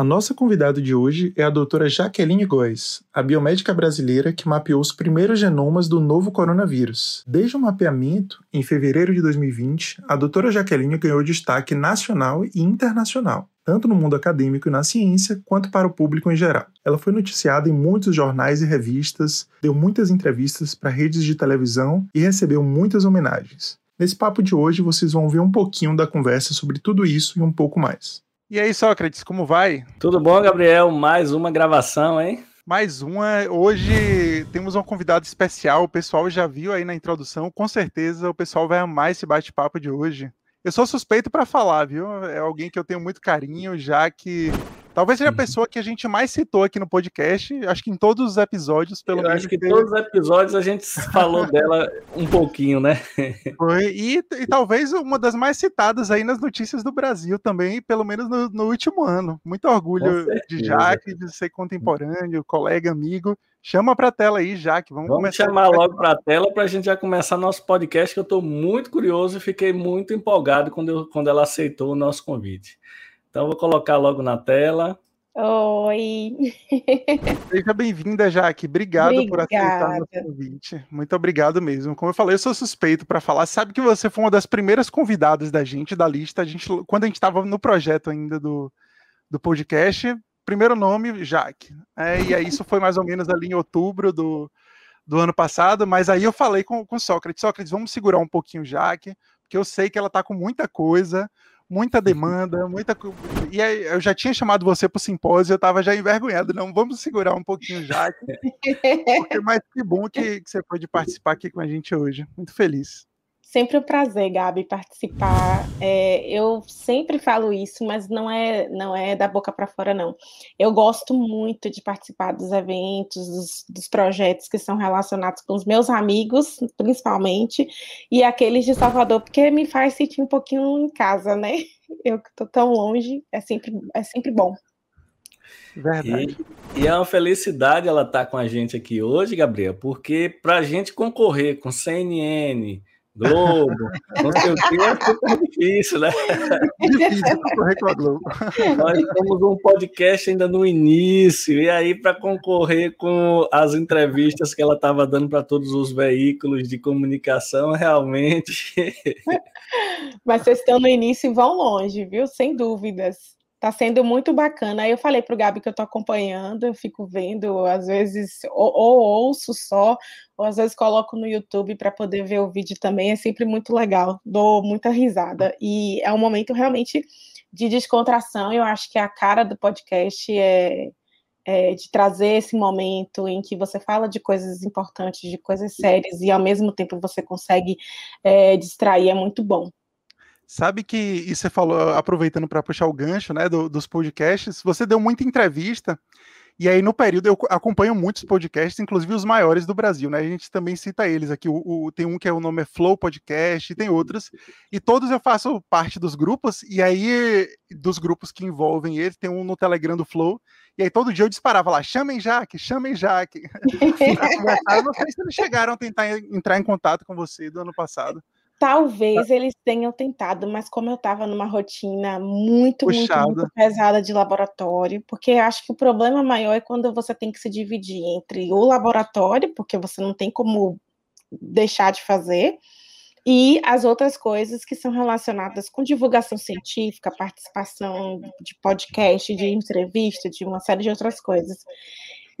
A nossa convidada de hoje é a doutora Jaqueline Góes, a biomédica brasileira que mapeou os primeiros genomas do novo coronavírus. Desde o mapeamento, em fevereiro de 2020, a doutora Jaqueline ganhou destaque nacional e internacional, tanto no mundo acadêmico e na ciência, quanto para o público em geral. Ela foi noticiada em muitos jornais e revistas, deu muitas entrevistas para redes de televisão e recebeu muitas homenagens. Nesse papo de hoje, vocês vão ver um pouquinho da conversa sobre tudo isso e um pouco mais. E aí, Sócrates, como vai? Tudo bom, Gabriel? Mais uma gravação, hein? Mais uma. Hoje temos um convidado especial. O pessoal já viu aí na introdução. Com certeza o pessoal vai amar esse bate-papo de hoje. Eu sou suspeito para falar, viu? É alguém que eu tenho muito carinho, já que Talvez seja a uhum. pessoa que a gente mais citou aqui no podcast, acho que em todos os episódios, pelo Eu menos. Acho que teve... todos os episódios a gente falou dela um pouquinho, né? Foi, e, e, talvez uma das mais citadas aí nas notícias do Brasil também, pelo menos no, no último ano. Muito orgulho de Jaque, de ser contemporâneo, colega, amigo. Chama para a tela aí, Jaque. Vamos, Vamos chamar logo para a tela para a gente já começar nosso podcast, que eu estou muito curioso e fiquei muito empolgado quando, eu, quando ela aceitou o nosso convite. Então, vou colocar logo na tela. Oi! Seja bem-vinda, Jaque. Obrigado Obrigada. por aceitar o convite. Muito obrigado mesmo. Como eu falei, eu sou suspeito para falar. Sabe que você foi uma das primeiras convidadas da gente, da lista. A gente, quando a gente estava no projeto ainda do, do podcast, primeiro nome, Jaque. É, e aí, isso foi mais ou menos ali em outubro do, do ano passado. Mas aí eu falei com, com Sócrates: Sócrates, vamos segurar um pouquinho Jaque, porque eu sei que ela está com muita coisa muita demanda, muita. E aí, eu já tinha chamado você para o simpósio, eu estava já envergonhado. Não, vamos segurar um pouquinho já. Porque, mas que bom que, que você pôde participar aqui com a gente hoje. Muito feliz. Sempre um prazer, Gabi, participar. É, eu sempre falo isso, mas não é, não é da boca para fora, não. Eu gosto muito de participar dos eventos, dos, dos, projetos que são relacionados com os meus amigos, principalmente, e aqueles de Salvador, porque me faz sentir um pouquinho em casa, né? Eu que estou tão longe, é sempre, é sempre bom. Verdade. E, e, é uma felicidade ela estar tá com a gente aqui hoje, Gabriel, porque para a gente concorrer com CNN, Globo, não sei o que, é super difícil, né? Difícil concorrer com a Globo. Nós estamos um podcast ainda no início, e aí para concorrer com as entrevistas que ela estava dando para todos os veículos de comunicação, realmente. Mas vocês estão no início e vão longe, viu? Sem dúvidas. Tá sendo muito bacana. Aí eu falei pro Gabi que eu tô acompanhando, eu fico vendo, às vezes, ou, ou ouço só, ou às vezes coloco no YouTube para poder ver o vídeo também. É sempre muito legal, dou muita risada. E é um momento realmente de descontração. Eu acho que a cara do podcast é, é de trazer esse momento em que você fala de coisas importantes, de coisas sérias, e ao mesmo tempo você consegue é, distrair, é muito bom. Sabe que, e você falou, aproveitando para puxar o gancho né, do, dos podcasts, você deu muita entrevista, e aí no período eu acompanho muitos podcasts, inclusive os maiores do Brasil, né? A gente também cita eles aqui. O, o, tem um que é o nome é Flow Podcast, e tem outros, e todos eu faço parte dos grupos, e aí dos grupos que envolvem eles, tem um no Telegram do Flow, e aí todo dia eu disparava lá, chamem Jaque, chamem Jaque. eu não sei se eles chegaram a tentar entrar em contato com você do ano passado. Talvez eles tenham tentado, mas como eu estava numa rotina muito, muito, muito, pesada de laboratório, porque acho que o problema maior é quando você tem que se dividir entre o laboratório, porque você não tem como deixar de fazer, e as outras coisas que são relacionadas com divulgação científica, participação de podcast, de entrevista, de uma série de outras coisas.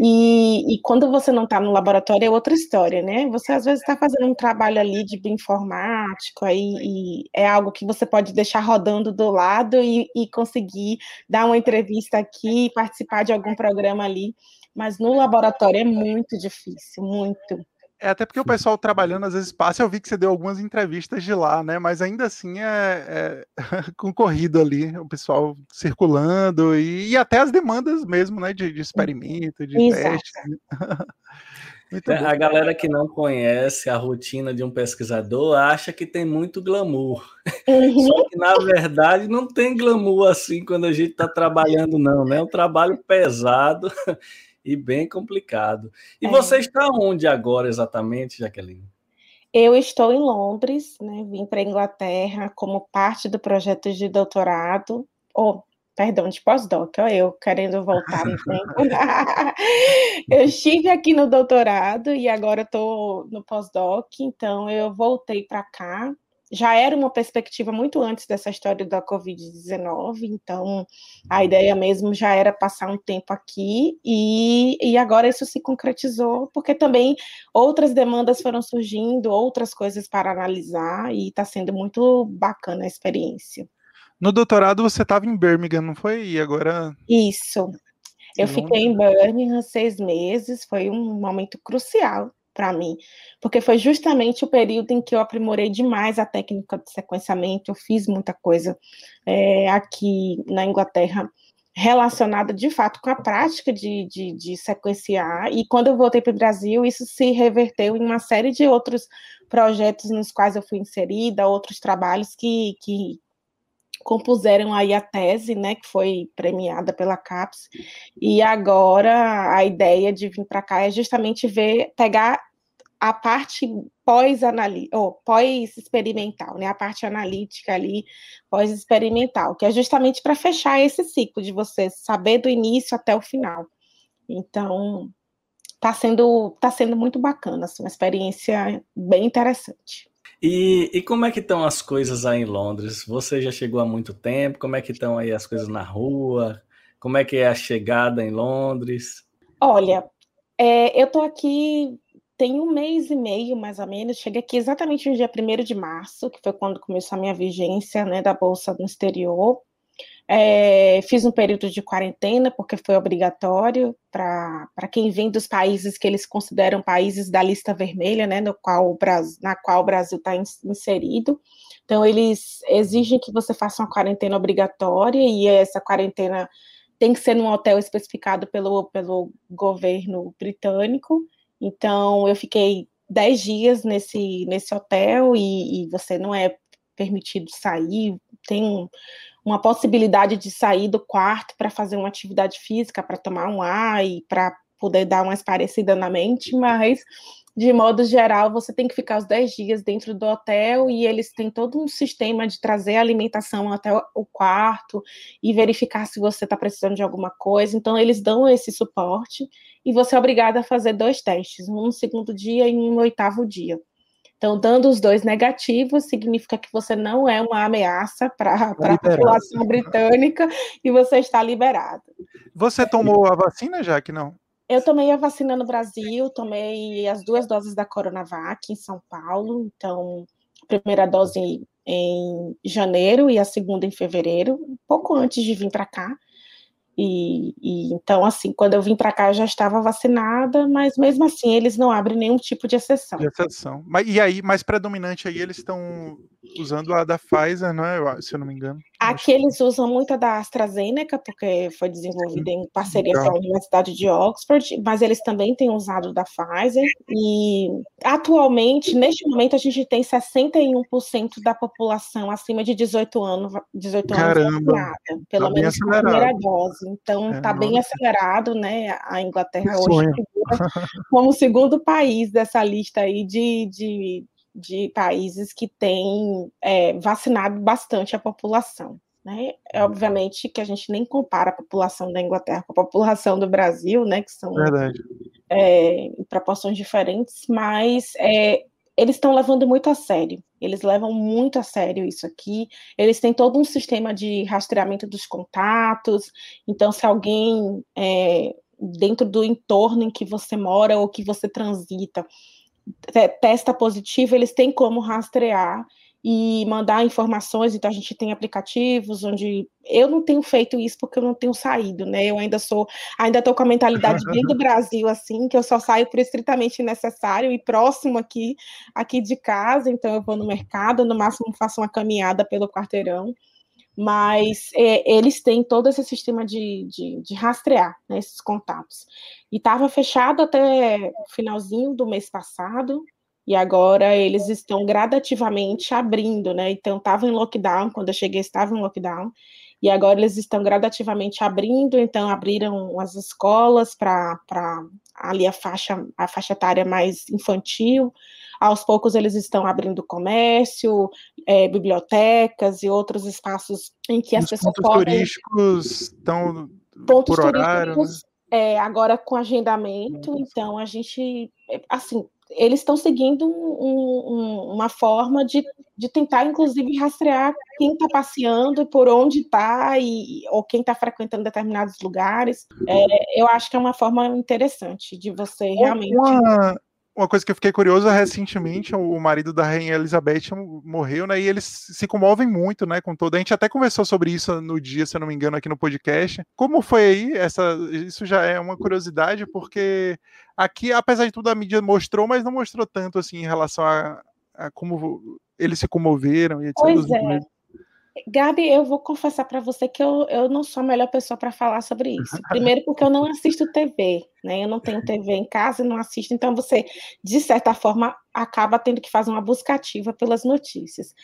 E, e quando você não está no laboratório é outra história, né? Você às vezes está fazendo um trabalho ali de bioinformático, aí e é algo que você pode deixar rodando do lado e, e conseguir dar uma entrevista aqui, participar de algum programa ali. Mas no laboratório é muito difícil, muito. É, até porque o pessoal trabalhando às vezes passa, eu vi que você deu algumas entrevistas de lá, né? Mas ainda assim é, é concorrido ali, o pessoal circulando e, e, até as demandas mesmo, né? De, de experimento, de Exato. teste. É, a galera que não conhece a rotina de um pesquisador acha que tem muito glamour. Uhum. Só que, na verdade, não tem glamour assim quando a gente está trabalhando, não, né? É um trabalho pesado e bem complicado. E é. você está onde agora exatamente, Jaqueline? Eu estou em Londres, né? Vim para a Inglaterra como parte do projeto de doutorado, ou perdão, de pós-doc, eu querendo voltar no tempo. eu estive aqui no doutorado e agora estou no pós-doc, então eu voltei para cá já era uma perspectiva muito antes dessa história da Covid-19, então a ideia mesmo já era passar um tempo aqui, e, e agora isso se concretizou, porque também outras demandas foram surgindo, outras coisas para analisar, e está sendo muito bacana a experiência. No doutorado você estava em Birmingham, não foi? E agora. Isso. Eu fiquei em Birmingham seis meses, foi um momento crucial para mim, porque foi justamente o período em que eu aprimorei demais a técnica de sequenciamento, eu fiz muita coisa é, aqui na Inglaterra relacionada de fato com a prática de, de, de sequenciar, e quando eu voltei para o Brasil, isso se reverteu em uma série de outros projetos nos quais eu fui inserida, outros trabalhos que, que compuseram aí a tese, né, que foi premiada pela CAPES, e agora a ideia de vir para cá é justamente ver, pegar a parte pós-experimental, pós né, a parte analítica ali, pós-experimental, que é justamente para fechar esse ciclo de você saber do início até o final. Então, está sendo, tá sendo muito bacana, assim, uma experiência bem interessante. E, e, como é que estão as coisas aí em Londres? Você já chegou há muito tempo? Como é que estão aí as coisas na rua? Como é que é a chegada em Londres? Olha, é, eu estou aqui tem um mês e meio, mais ou menos. Cheguei aqui exatamente no dia 1 de março, que foi quando começou a minha vigência né, da Bolsa no exterior. É, fiz um período de quarentena, porque foi obrigatório para quem vem dos países que eles consideram países da lista vermelha, né, no qual o Brasil, na qual o Brasil está inserido. Então, eles exigem que você faça uma quarentena obrigatória, e essa quarentena tem que ser num hotel especificado pelo, pelo governo britânico. Então, eu fiquei 10 dias nesse, nesse hotel e, e você não é permitido sair, tem uma possibilidade de sair do quarto para fazer uma atividade física, para tomar um ar e para poder dar uma esparecida na mente, mas de modo geral, você tem que ficar os 10 dias dentro do hotel e eles têm todo um sistema de trazer alimentação até o quarto e verificar se você está precisando de alguma coisa. Então, eles dão esse suporte e você é obrigado a fazer dois testes, um no segundo dia e um no oitavo dia. Então, dando os dois negativos, significa que você não é uma ameaça para a população britânica e você está liberado. Você tomou a vacina, já que não? Eu tomei a vacina no Brasil, tomei as duas doses da Coronavac em São Paulo, então, a primeira dose em janeiro e a segunda em fevereiro, um pouco antes de vir para cá. E, e, então, assim, quando eu vim para cá, eu já estava vacinada, mas mesmo assim eles não abrem nenhum tipo de exceção. De exceção. Mas, e aí, mais predominante aí, eles estão usando a da Pfizer, não é? Se eu não me engano. Aqui eles usam muito a da AstraZeneca, porque foi desenvolvida em parceria com a Universidade de Oxford, mas eles também têm usado da Pfizer. E atualmente, neste momento, a gente tem 61% da população acima de 18 anos, 18 Caramba, anos vacinada, pelo tá menos na primeira dose. Então, está é, bem acelerado, né? A Inglaterra hoje como o segundo país dessa lista aí de, de de países que têm é, vacinado bastante a população. Né? É, obviamente que a gente nem compara a população da Inglaterra com a população do Brasil, né? que são é, em proporções diferentes, mas é, eles estão levando muito a sério. Eles levam muito a sério isso aqui. Eles têm todo um sistema de rastreamento dos contatos. Então, se alguém é, dentro do entorno em que você mora ou que você transita testa positivo, eles têm como rastrear e mandar informações, então a gente tem aplicativos onde eu não tenho feito isso porque eu não tenho saído, né? Eu ainda sou, ainda estou com a mentalidade bem do Brasil, assim, que eu só saio por estritamente necessário e próximo aqui, aqui de casa, então eu vou no mercado, no máximo faço uma caminhada pelo quarteirão mas é, eles têm todo esse sistema de, de, de rastrear né, esses contatos. E estava fechado até o finalzinho do mês passado, e agora eles estão gradativamente abrindo, né? Então, estava em lockdown, quando eu cheguei, estava em lockdown, e agora eles estão gradativamente abrindo, então abriram as escolas para ali a faixa, a faixa etária mais infantil, aos poucos eles estão abrindo comércio, é, bibliotecas e outros espaços em que as Os pessoas pontos podem... turísticos estão pontos por horário, turísticos, né? é, agora com agendamento, então a gente, assim, eles estão seguindo um, um, uma forma de, de tentar, inclusive, rastrear quem está passeando, por onde está, ou quem está frequentando determinados lugares. É, eu acho que é uma forma interessante de você realmente. Uma, uma coisa que eu fiquei curioso recentemente, o marido da Rainha Elizabeth morreu, né? E eles se comovem muito, né? Com toda. A gente até conversou sobre isso no dia, se eu não me engano, aqui no podcast. Como foi aí? Essa, isso já é uma curiosidade, porque aqui, apesar de tudo, a mídia mostrou, mas não mostrou tanto assim em relação a, a como eles se comoveram e etc. Pois é. Gabi, eu vou confessar para você que eu, eu não sou a melhor pessoa para falar sobre isso. Primeiro, porque eu não assisto TV, né? Eu não tenho TV em casa, não assisto, então você, de certa forma, acaba tendo que fazer uma busca ativa pelas notícias.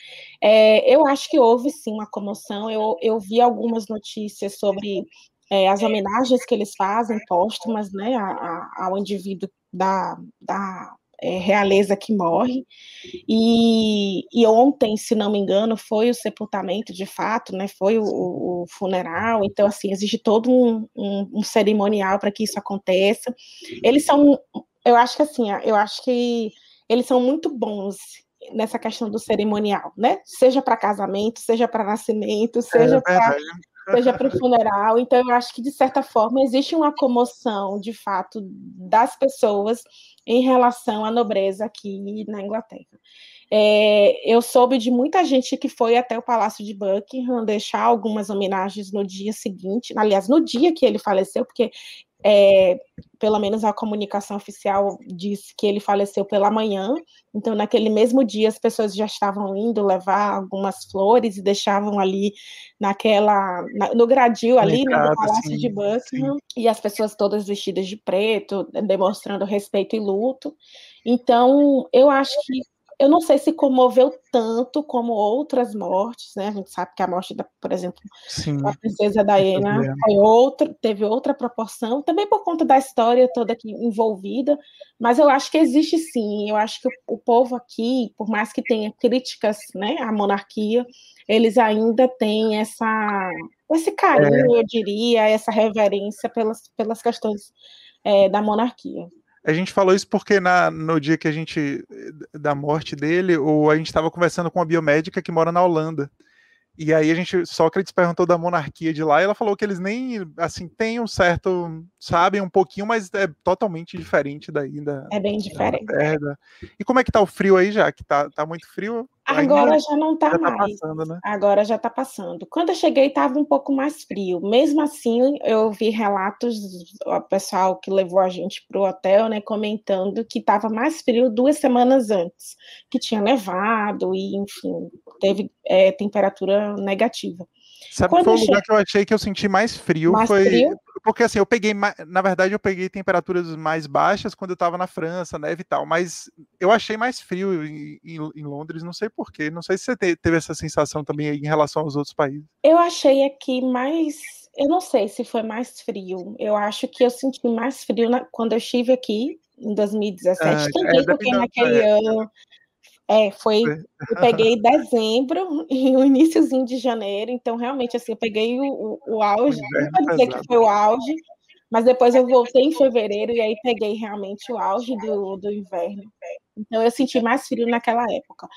É, eu acho que houve sim uma comoção. Eu, eu vi algumas notícias sobre é, as homenagens que eles fazem póstumas, né, a, a, ao indivíduo da, da é, realeza que morre. E, e, ontem, se não me engano, foi o sepultamento de fato, né? Foi o, o funeral. Então, assim, existe todo um, um, um cerimonial para que isso aconteça. Eles são, eu acho que assim, eu acho que eles são muito bons nessa questão do cerimonial, né? Seja para casamento, seja para nascimento, seja é, para seja para o funeral. Então, eu acho que, de certa forma, existe uma comoção, de fato, das pessoas em relação à nobreza aqui na Inglaterra. É, eu soube de muita gente que foi até o Palácio de Buckingham deixar algumas homenagens no dia seguinte, aliás, no dia que ele faleceu, porque é, pelo menos a comunicação oficial disse que ele faleceu pela manhã, então naquele mesmo dia as pessoas já estavam indo levar algumas flores e deixavam ali naquela, na, no gradil ali, né, no Palácio sim, de Buckingham, e as pessoas todas vestidas de preto, demonstrando respeito e luto. Então, eu acho que eu não sei se comoveu tanto como outras mortes, né? A gente sabe que a morte, da, por exemplo, Sim, da princesa Diana outra, teve outra proporção, também por conta da história toda aqui envolvida, mas eu acho que existe sim. Eu acho que o, o povo aqui, por mais que tenha críticas, né, à monarquia, eles ainda têm essa esse carinho, é. eu diria, essa reverência pelas, pelas questões é, da monarquia. A gente falou isso porque na, no dia que a gente. da morte dele, ou a gente estava conversando com uma biomédica que mora na Holanda. E aí a gente, Sócrates perguntou da monarquia de lá, e ela falou que eles nem, assim, têm um certo, sabem um pouquinho, mas é totalmente diferente daí da... É bem diferente. Da e como é que tá o frio aí já? Que tá, tá muito frio? Agora Ainda já não está tá mais. Passando, né? Agora já está passando. Quando eu cheguei, estava um pouco mais frio. Mesmo assim, eu vi relatos do pessoal que levou a gente para o hotel, né, comentando que estava mais frio duas semanas antes, que tinha nevado e, enfim, teve é, temperatura negativa. Sabe Quando foi o lugar que eu achei que eu senti mais frio? Mais foi frio? porque assim, eu peguei, na verdade, eu peguei temperaturas mais baixas quando eu estava na França, neve e tal, mas eu achei mais frio em, em, em Londres, não sei porquê, não sei se você teve essa sensação também em relação aos outros países. Eu achei aqui mais, eu não sei se foi mais frio, eu acho que eu senti mais frio na, quando eu estive aqui em 2017, ah, também é, porque naquele é. ano é, foi. Eu peguei dezembro e o iníciozinho de janeiro, então realmente assim, eu peguei o, o, auge, não pode dizer que foi o auge, mas depois eu voltei em fevereiro e aí peguei realmente o auge do, do inverno. Então eu senti mais frio naquela época.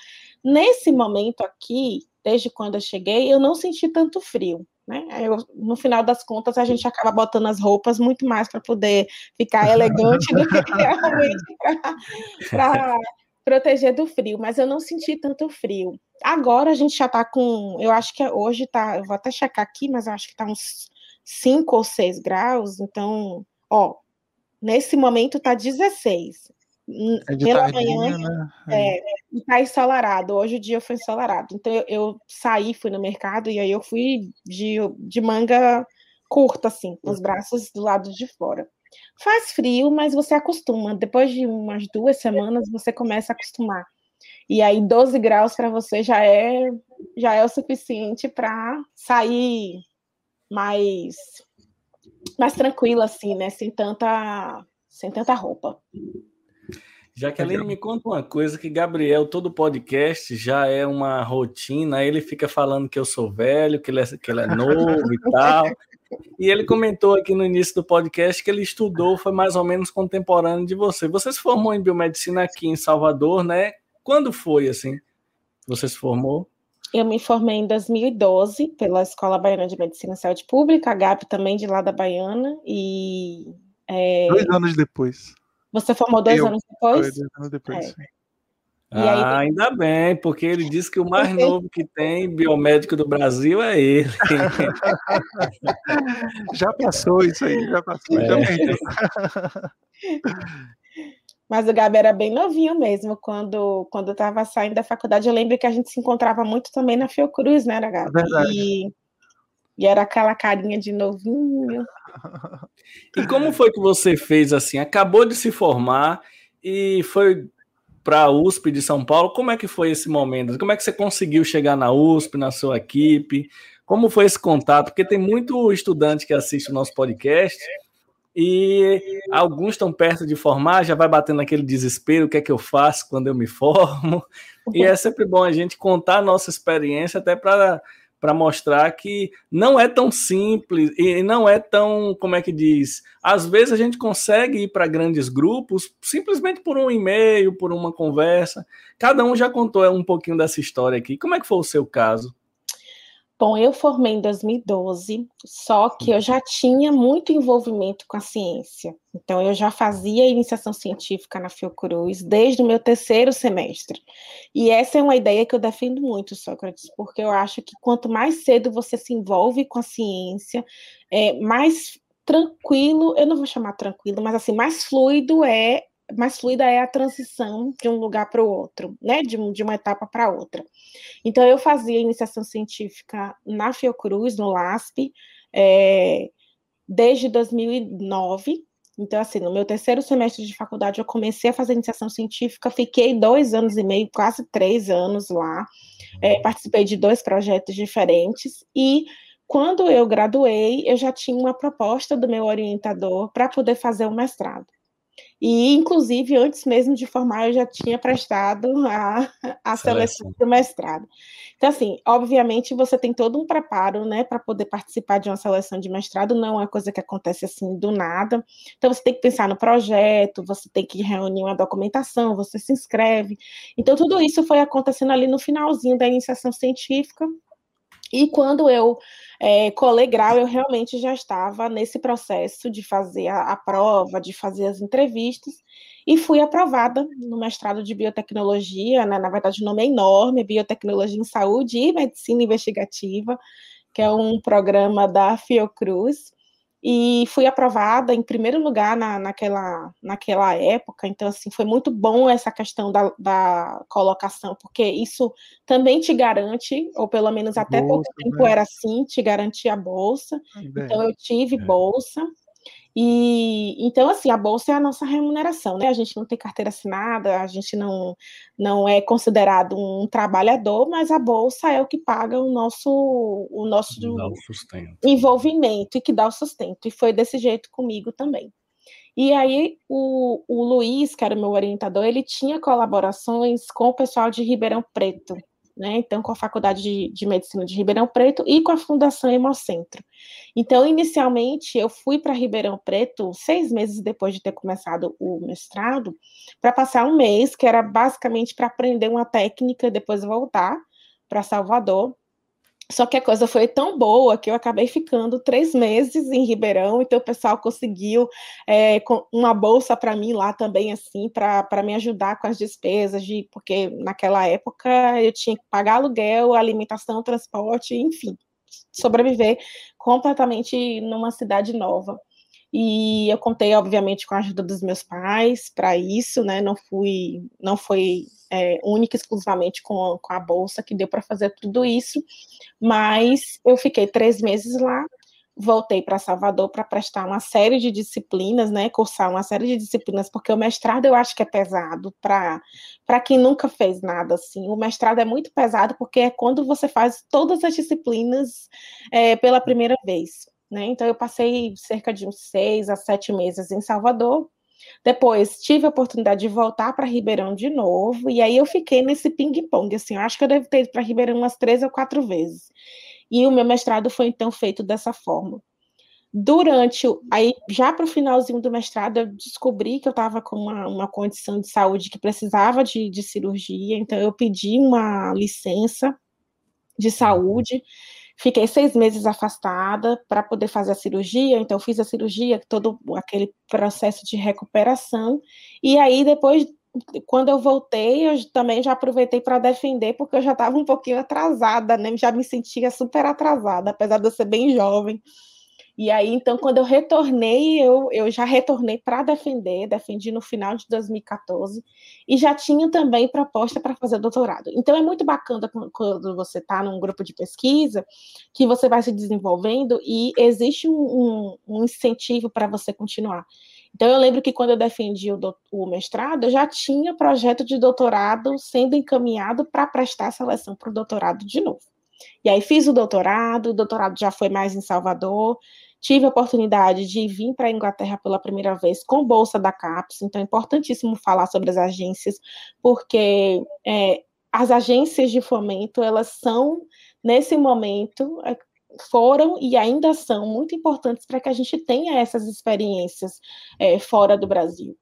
Nesse momento aqui, desde quando eu cheguei, eu não senti tanto frio. Né? Eu, no final das contas, a gente acaba botando as roupas muito mais para poder ficar elegante do que realmente para proteger do frio, mas eu não senti tanto frio. Agora a gente já tá com, eu acho que hoje tá, eu vou até checar aqui, mas eu acho que tá uns 5 ou 6 graus, então, ó, nesse momento tá 16. É Pela manhã né? é, tá ensolarado. Hoje o dia foi ensolarado. Então eu, eu, saí, fui no mercado e aí eu fui de, de manga curta, assim, com os braços do lado de fora. Faz frio, mas você acostuma. Depois de umas duas semanas, você começa a acostumar. E aí 12 graus para você já é já é o suficiente para sair mais mais tranquila assim, né, sem tanta sem tanta roupa. Jaqueline, me conta uma coisa que Gabriel, todo podcast já é uma rotina, ele fica falando que eu sou velho, que ele é, que ele é novo e tal. E ele comentou aqui no início do podcast que ele estudou, foi mais ou menos contemporâneo de você. Você se formou em biomedicina aqui em Salvador, né? Quando foi assim? Você se formou? Eu me formei em 2012 pela Escola Baiana de Medicina e Saúde Pública, a GAP também de lá da Baiana, e. É... Dois anos depois. Você formou dois eu, anos depois? Dois anos depois, é. Ah, aí... ainda bem, porque ele disse que o mais novo que tem biomédico do Brasil é ele. já passou isso aí, já passou, é. já Mas o Gabi era bem novinho mesmo, quando, quando eu estava saindo da faculdade. Eu lembro que a gente se encontrava muito também na Fiocruz, né, Gabi? Verdade. E, e era aquela carinha de novinho. E como foi que você fez assim? Acabou de se formar e foi para a USP de São Paulo. Como é que foi esse momento? Como é que você conseguiu chegar na USP, na sua equipe? Como foi esse contato? Porque tem muito estudante que assiste o nosso podcast e alguns estão perto de formar, já vai batendo aquele desespero, o que é que eu faço quando eu me formo? E é sempre bom a gente contar a nossa experiência até para para mostrar que não é tão simples e não é tão, como é que diz? Às vezes a gente consegue ir para grandes grupos simplesmente por um e-mail, por uma conversa. Cada um já contou um pouquinho dessa história aqui. Como é que foi o seu caso? Bom, eu formei em 2012, só que eu já tinha muito envolvimento com a ciência. Então, eu já fazia iniciação científica na Fiocruz desde o meu terceiro semestre. E essa é uma ideia que eu defendo muito, Sócrates, porque eu acho que quanto mais cedo você se envolve com a ciência, é, mais tranquilo, eu não vou chamar tranquilo, mas assim, mais fluido é mais fluida é a transição de um lugar para o outro, né? De, de uma etapa para outra. Então, eu fazia iniciação científica na Fiocruz, no LASP, é, desde 2009. Então, assim, no meu terceiro semestre de faculdade, eu comecei a fazer iniciação científica, fiquei dois anos e meio, quase três anos lá, é, participei de dois projetos diferentes e quando eu graduei, eu já tinha uma proposta do meu orientador para poder fazer o mestrado. E, inclusive, antes mesmo de formar, eu já tinha prestado a, a seleção para o mestrado. Então, assim, obviamente, você tem todo um preparo, né, para poder participar de uma seleção de mestrado, não é uma coisa que acontece assim do nada. Então, você tem que pensar no projeto, você tem que reunir uma documentação, você se inscreve. Então, tudo isso foi acontecendo ali no finalzinho da iniciação científica. E quando eu é, colegial, eu realmente já estava nesse processo de fazer a, a, prova, de fazer as entrevistas, e fui aprovada no mestrado de biotecnologia, né? na verdade o nome é enorme, Biotecnologia em Saúde e Medicina Investigativa, que é um programa da Fiocruz, e fui aprovada em primeiro lugar na, naquela, naquela época, então, assim, foi muito bom essa questão da, da colocação, porque isso também te garante, ou pelo menos até bolsa, pouco tempo né? era assim, te garantia a bolsa, então eu tive é. bolsa, e então, assim, a bolsa é a nossa remuneração, né? A gente não tem carteira assinada, a gente não, não é considerado um trabalhador, mas a bolsa é o que paga o nosso, o nosso o envolvimento e que dá o sustento. E foi desse jeito comigo também. E aí, o, o Luiz, que era o meu orientador, ele tinha colaborações com o pessoal de Ribeirão Preto, né? Então, com a Faculdade de, de, Medicina de Ribeirão Preto e com a Fundação Hemocentro. Então, inicialmente, eu fui para Ribeirão Preto seis meses depois de ter começado o mestrado, para passar um mês, que era basicamente para aprender uma técnica depois voltar para Salvador só que a coisa foi tão boa que eu acabei ficando três meses em Ribeirão, então o pessoal conseguiu é, uma bolsa para mim lá também, assim, para me ajudar com as despesas, de, porque naquela época eu tinha que pagar aluguel, alimentação, transporte, enfim, sobreviver completamente numa cidade nova. E eu contei, obviamente, com a ajuda dos meus pais para isso, né? Não fui, não foi é, única exclusivamente com, com a bolsa que deu para fazer tudo isso, mas eu fiquei três meses lá. voltei para Salvador para prestar uma série de disciplinas, né, cursar uma série de disciplinas, porque o mestrado eu acho que é pesado para quem nunca fez nada assim. O mestrado é muito pesado porque é quando você faz todas as disciplinas é, pela primeira vez. Né? Então, eu passei cerca de uns seis a sete meses em Salvador. Depois tive a oportunidade de voltar para Ribeirão de novo, e aí eu fiquei nesse ping-pong. Assim, eu acho que eu devo ter ido para Ribeirão umas três ou quatro vezes. E o meu mestrado foi então feito dessa forma. Durante, aí já para o finalzinho do mestrado, eu descobri que eu estava com uma, uma condição de saúde que precisava de, de cirurgia, então eu pedi uma licença de saúde, fiquei seis meses afastada para poder fazer a cirurgia, então fiz a cirurgia, todo aquele processo de recuperação, e aí depois quando eu voltei, eu também já aproveitei para defender, porque eu já estava um pouquinho atrasada, né? Já me sentia super atrasada, apesar de eu ser bem jovem. E aí, então, quando eu retornei, eu, eu já retornei para defender, defendi no final de 2014, e já tinha também proposta para fazer doutorado. Então, é muito bacana quando você está num grupo de pesquisa, que você vai se desenvolvendo e existe um, um, um incentivo para você continuar. Então, eu lembro que quando eu defendi o, do, o mestrado, eu já tinha projeto de doutorado sendo encaminhado para prestar a seleção para o doutorado de novo. E aí fiz o doutorado, o doutorado já foi mais em Salvador, tive a oportunidade de vir para a Inglaterra pela primeira vez com bolsa da CAPES, então é importantíssimo falar sobre as agências, porque é, as agências de fomento, elas são, nesse momento, é, foram e ainda são muito importantes para que a gente tenha essas experiências é, fora do Brasil.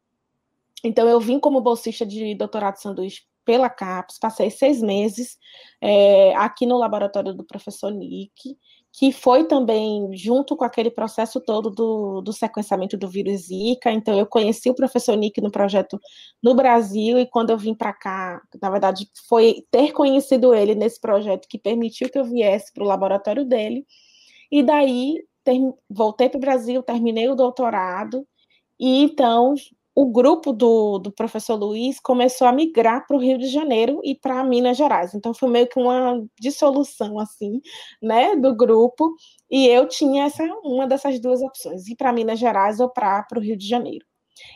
Então, eu vim como bolsista de doutorado sanduíche pela CAPES, passei seis meses é, aqui no laboratório do professor Nick, que foi também junto com aquele processo todo do, do sequenciamento do vírus Zika. Então, eu conheci o professor Nick no projeto no Brasil, e quando eu vim para cá, na verdade, foi ter conhecido ele nesse projeto que permitiu que eu viesse para o laboratório dele. E daí, ter, voltei para o Brasil, terminei o doutorado, e então o grupo do, do professor Luiz começou a migrar para o Rio de Janeiro e para Minas Gerais. Então foi meio que uma dissolução assim, né, do grupo. E eu tinha essa uma dessas duas opções, ir para Minas Gerais ou para o Rio de Janeiro.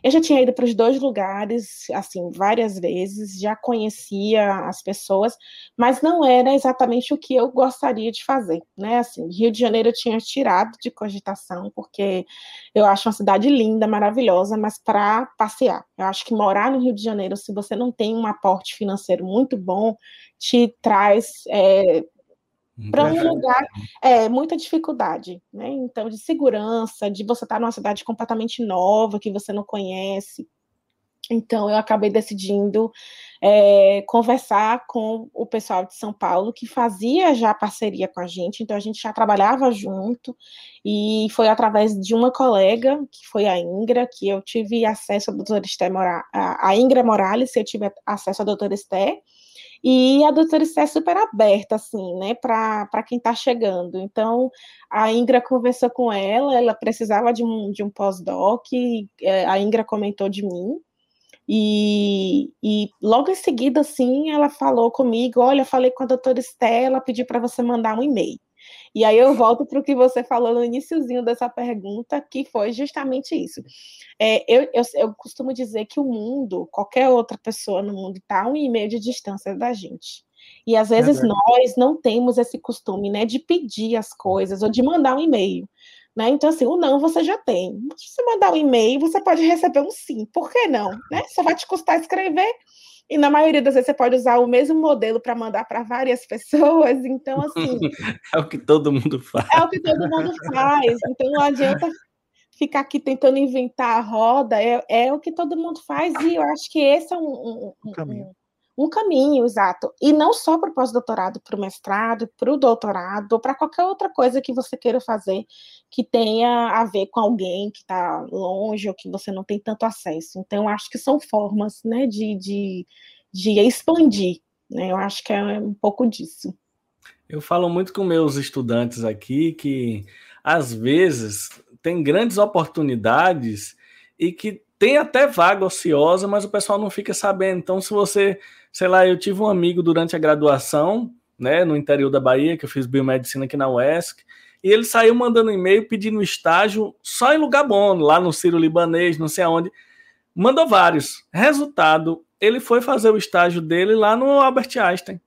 Eu já tinha ido para os dois lugares, assim, várias vezes, já conhecia as pessoas, mas não era exatamente o que eu gostaria de fazer, né? Assim, Rio de Janeiro eu tinha tirado de cogitação, porque eu acho uma cidade linda, maravilhosa, mas para passear. Eu acho que morar no Rio de Janeiro, se você não tem um aporte financeiro muito bom, te traz é, para um lugar é muita dificuldade, né? Então, de segurança, de você estar numa cidade completamente nova que você não conhece. Então, eu acabei decidindo é, conversar com o pessoal de São Paulo, que fazia já parceria com a gente, então a gente já trabalhava junto, e foi através de uma colega, que foi a Ingra, que eu tive acesso à doutora Esté Morales, a Ingra Morales, eu tive acesso à doutora Esté, e a doutora Esté é super aberta, assim, né, para quem está chegando. Então, a Ingra conversou com ela, ela precisava de um, de um pós-doc, é, a Ingra comentou de mim, e, e, logo em seguida, assim, ela falou comigo: Olha, falei com a doutora Estela, pedi para você mandar um e-mail. E aí eu volto para o que você falou no iníciozinho dessa pergunta, que foi justamente isso. É, eu, eu, eu, costumo dizer que o mundo, qualquer outra pessoa no mundo, está a um e-mail de distância da gente. E às vezes é nós não temos esse costume né, de pedir as coisas ou de mandar um e-mail. Né? Então, assim, o não você já tem. Se você mandar um e-mail, você pode receber um sim. Por que não? Né? Só vai te custar escrever e na maioria das vezes você pode usar o mesmo modelo para mandar para várias pessoas. Então, assim. é o que todo mundo faz. É o que todo mundo faz. Então, não adianta ficar aqui tentando inventar a roda. É, é o que todo mundo faz. E eu acho que esse é um, um, um caminho. Um, caminho, exato. E não só para o pós-doutorado, para o mestrado, para o doutorado, ou para qualquer outra coisa que você queira fazer que tenha a ver com alguém que está longe ou que você não tem tanto acesso. Então, acho que são formas né, de, de, de expandir. Né? Eu acho que é um pouco disso. Eu falo muito com meus estudantes aqui que, às vezes, tem grandes oportunidades e que tem até vaga ociosa, mas o pessoal não fica sabendo. Então, se você, sei lá, eu tive um amigo durante a graduação, né, no interior da Bahia, que eu fiz biomedicina aqui na UESC, E ele saiu mandando e-mail pedindo estágio só em lugar bom, lá no Ciro Libanês, não sei aonde. Mandou vários. Resultado, ele foi fazer o estágio dele lá no Albert Einstein,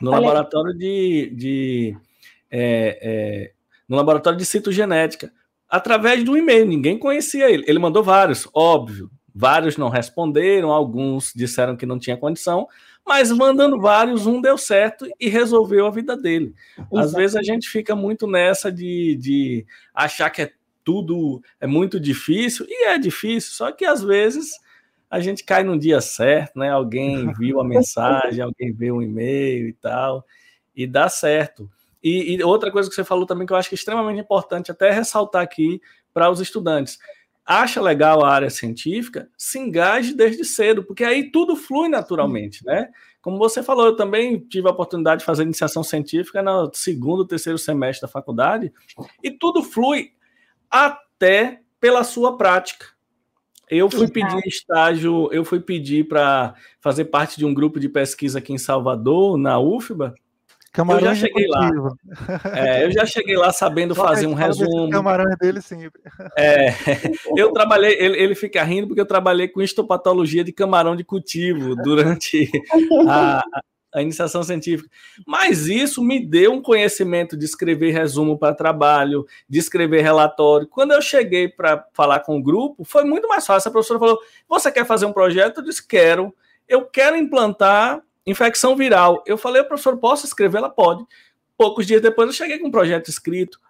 no Olha laboratório de, de é, é, no laboratório de citogenética, através de um e-mail. Ninguém conhecia ele. Ele mandou vários, óbvio. Vários não responderam, alguns disseram que não tinha condição, mas mandando vários, um deu certo e resolveu a vida dele. Exato. Às vezes a gente fica muito nessa de, de achar que é tudo é muito difícil, e é difícil, só que às vezes a gente cai no dia certo, né? Alguém viu a mensagem, alguém viu um e-mail e tal, e dá certo. E, e, outra coisa que você falou também que eu acho que é extremamente importante até ressaltar aqui para os estudantes. Acha legal a área científica, se engaje desde cedo, porque aí tudo flui naturalmente, né? Como você falou, eu também tive a oportunidade de fazer iniciação científica no segundo, terceiro semestre da faculdade, e tudo flui até pela sua prática. Eu fui pedir estágio, eu fui pedir para fazer parte de um grupo de pesquisa aqui em Salvador, na UFBA, Camarão eu já cheguei lá. É, eu já cheguei lá sabendo fazer um resumo. Camarão é dele sempre. É, eu trabalhei, ele, ele fica rindo porque eu trabalhei com histopatologia de camarão de cultivo durante a, a iniciação científica. Mas isso me deu um conhecimento de escrever resumo para trabalho, de escrever relatório. Quando eu cheguei para falar com o grupo, foi muito mais fácil. A professora falou: Você quer fazer um projeto? Eu disse: Quero. Eu quero implantar infecção viral. Eu falei, professor, posso escrever? Ela pode. Poucos dias depois eu cheguei com um projeto escrito.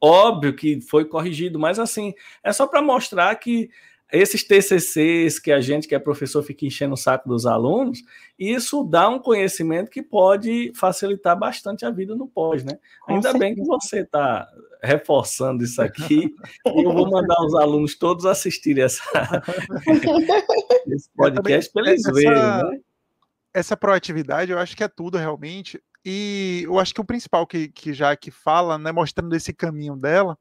Óbvio que foi corrigido, mas assim, é só para mostrar que esses TCCs que a gente, que é professor, fica enchendo o saco dos alunos, isso dá um conhecimento que pode facilitar bastante a vida no pós, né? Com Ainda certeza. bem que você está reforçando isso aqui, e eu vou mandar os alunos todos assistirem essa, esse podcast para eles verem, né? Essa proatividade, eu acho que é tudo realmente. E eu acho que o principal que, que já que fala, né, mostrando esse caminho dela,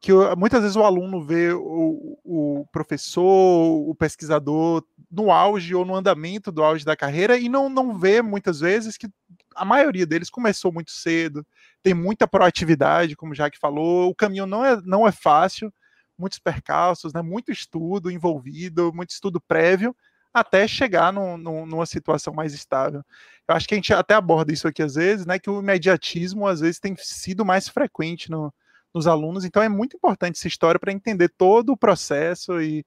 que muitas vezes o aluno vê o, o professor, o pesquisador no auge ou no andamento do auge da carreira e não, não vê muitas vezes que a maioria deles começou muito cedo, tem muita proatividade, como já que falou, o caminho não é, não é fácil, muitos percalços, né, muito estudo envolvido, muito estudo prévio, até chegar numa situação mais estável. Eu acho que a gente até aborda isso aqui às vezes, né? Que o imediatismo às vezes tem sido mais frequente no, nos alunos, então é muito importante essa história para entender todo o processo e,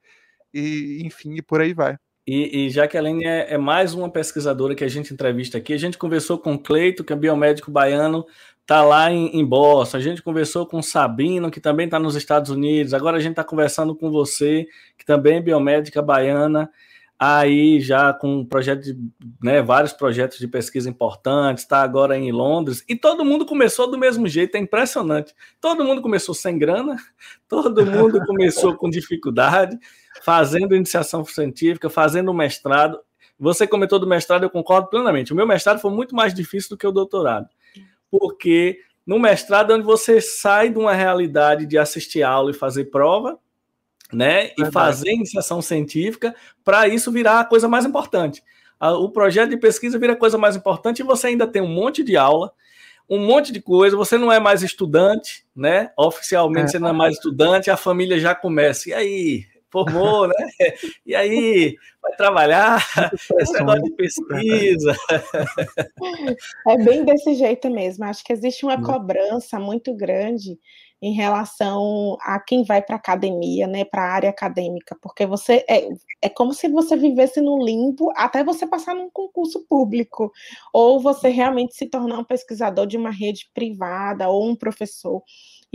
e, enfim, e por aí vai. E, e Jaqueline é, é, mais uma pesquisadora que a gente entrevista aqui. A gente conversou com Cleito, que é biomédico baiano, está lá em, em Boston. A gente conversou com Sabino, que também está nos Estados Unidos. Agora a gente está conversando com você, que também é biomédica baiana aí já com um projeto de, né, vários projetos de pesquisa importantes, está agora em Londres, e todo mundo começou do mesmo jeito, é impressionante. Todo mundo começou sem grana, todo mundo começou com dificuldade, fazendo iniciação científica, fazendo mestrado. Você comentou do mestrado, eu concordo plenamente. O meu mestrado foi muito mais difícil do que o doutorado, porque no mestrado, é onde você sai de uma realidade de assistir aula e fazer prova, né? E fazer iniciação científica para isso virar a coisa mais importante. O projeto de pesquisa vira a coisa mais importante e você ainda tem um monte de aula, um monte de coisa, você não é mais estudante, né? Oficialmente é. você não é mais estudante, a família já começa. E aí, formou, né? E aí, vai trabalhar, esse negócio de pesquisa. É bem desse jeito mesmo. Acho que existe uma cobrança muito grande em relação a quem vai para a academia, né, para a área acadêmica, porque você é, é como se você vivesse no limbo até você passar num concurso público, ou você realmente se tornar um pesquisador de uma rede privada ou um professor.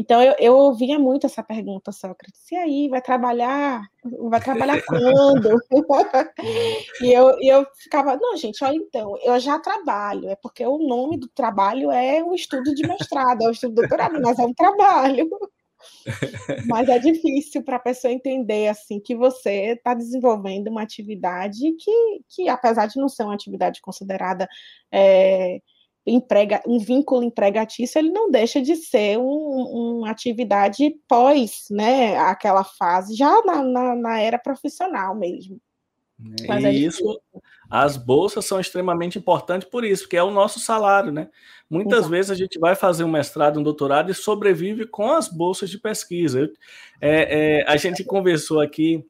Então eu, eu ouvia muito essa pergunta, Sócrates, e aí, vai trabalhar? Vai trabalhar quando? e eu, eu ficava, não, gente, olha então, eu já trabalho, é porque o nome do trabalho é o estudo de mestrado, é o estudo de doutorado, mas é um trabalho. Mas é difícil para a pessoa entender assim que você está desenvolvendo uma atividade que, que, apesar de não ser uma atividade considerada é, emprega, um vínculo empregatício, ele não deixa de ser um, uma atividade pós, né, aquela fase, já na, na, na era profissional mesmo. Mas é e é isso, as bolsas são extremamente importantes por isso, porque é o nosso salário, né? Muitas Exato. vezes a gente vai fazer um mestrado, um doutorado e sobrevive com as bolsas de pesquisa. É, é, a gente conversou aqui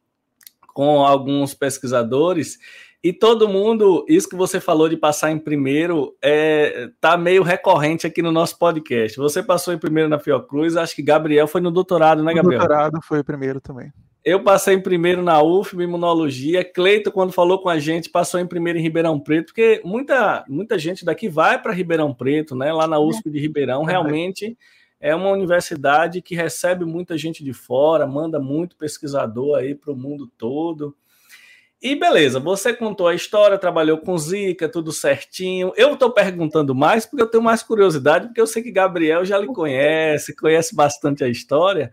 com alguns pesquisadores e todo mundo, isso que você falou de passar em primeiro, é, tá meio recorrente aqui no nosso podcast. Você passou em primeiro na Fiocruz, acho que Gabriel foi no doutorado, né, Gabriel? No doutorado foi o primeiro também. Eu passei em primeiro na UFM, imunologia. Cleito, quando falou com a gente, passou em primeiro em Ribeirão Preto, porque muita, muita gente daqui vai para Ribeirão Preto, né? Lá na USP de Ribeirão, realmente é uma universidade que recebe muita gente de fora, manda muito pesquisador aí para o mundo todo. E beleza, você contou a história, trabalhou com Zika, tudo certinho. Eu estou perguntando mais porque eu tenho mais curiosidade, porque eu sei que Gabriel já lhe conhece, conhece bastante a história.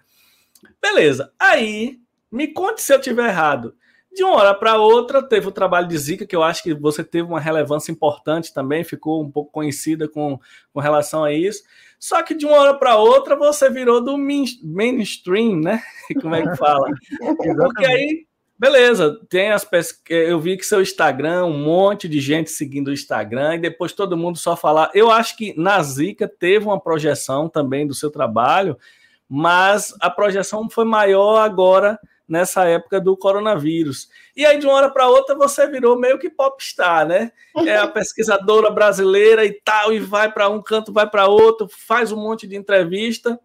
Beleza, aí me conte se eu tiver errado. De uma hora para outra, teve o trabalho de Zika, que eu acho que você teve uma relevância importante também, ficou um pouco conhecida com, com relação a isso. Só que de uma hora para outra você virou do mainstream, né? Como é que fala? Porque aí, beleza, tem as pesquisas. Eu vi que seu Instagram, um monte de gente seguindo o Instagram, e depois todo mundo só falar. Eu acho que na Zika teve uma projeção também do seu trabalho, mas a projeção foi maior agora nessa época do coronavírus. E aí, de uma hora para outra, você virou meio que popstar, né? É a pesquisadora brasileira e tal, e vai para um canto, vai para outro, faz um monte de entrevista.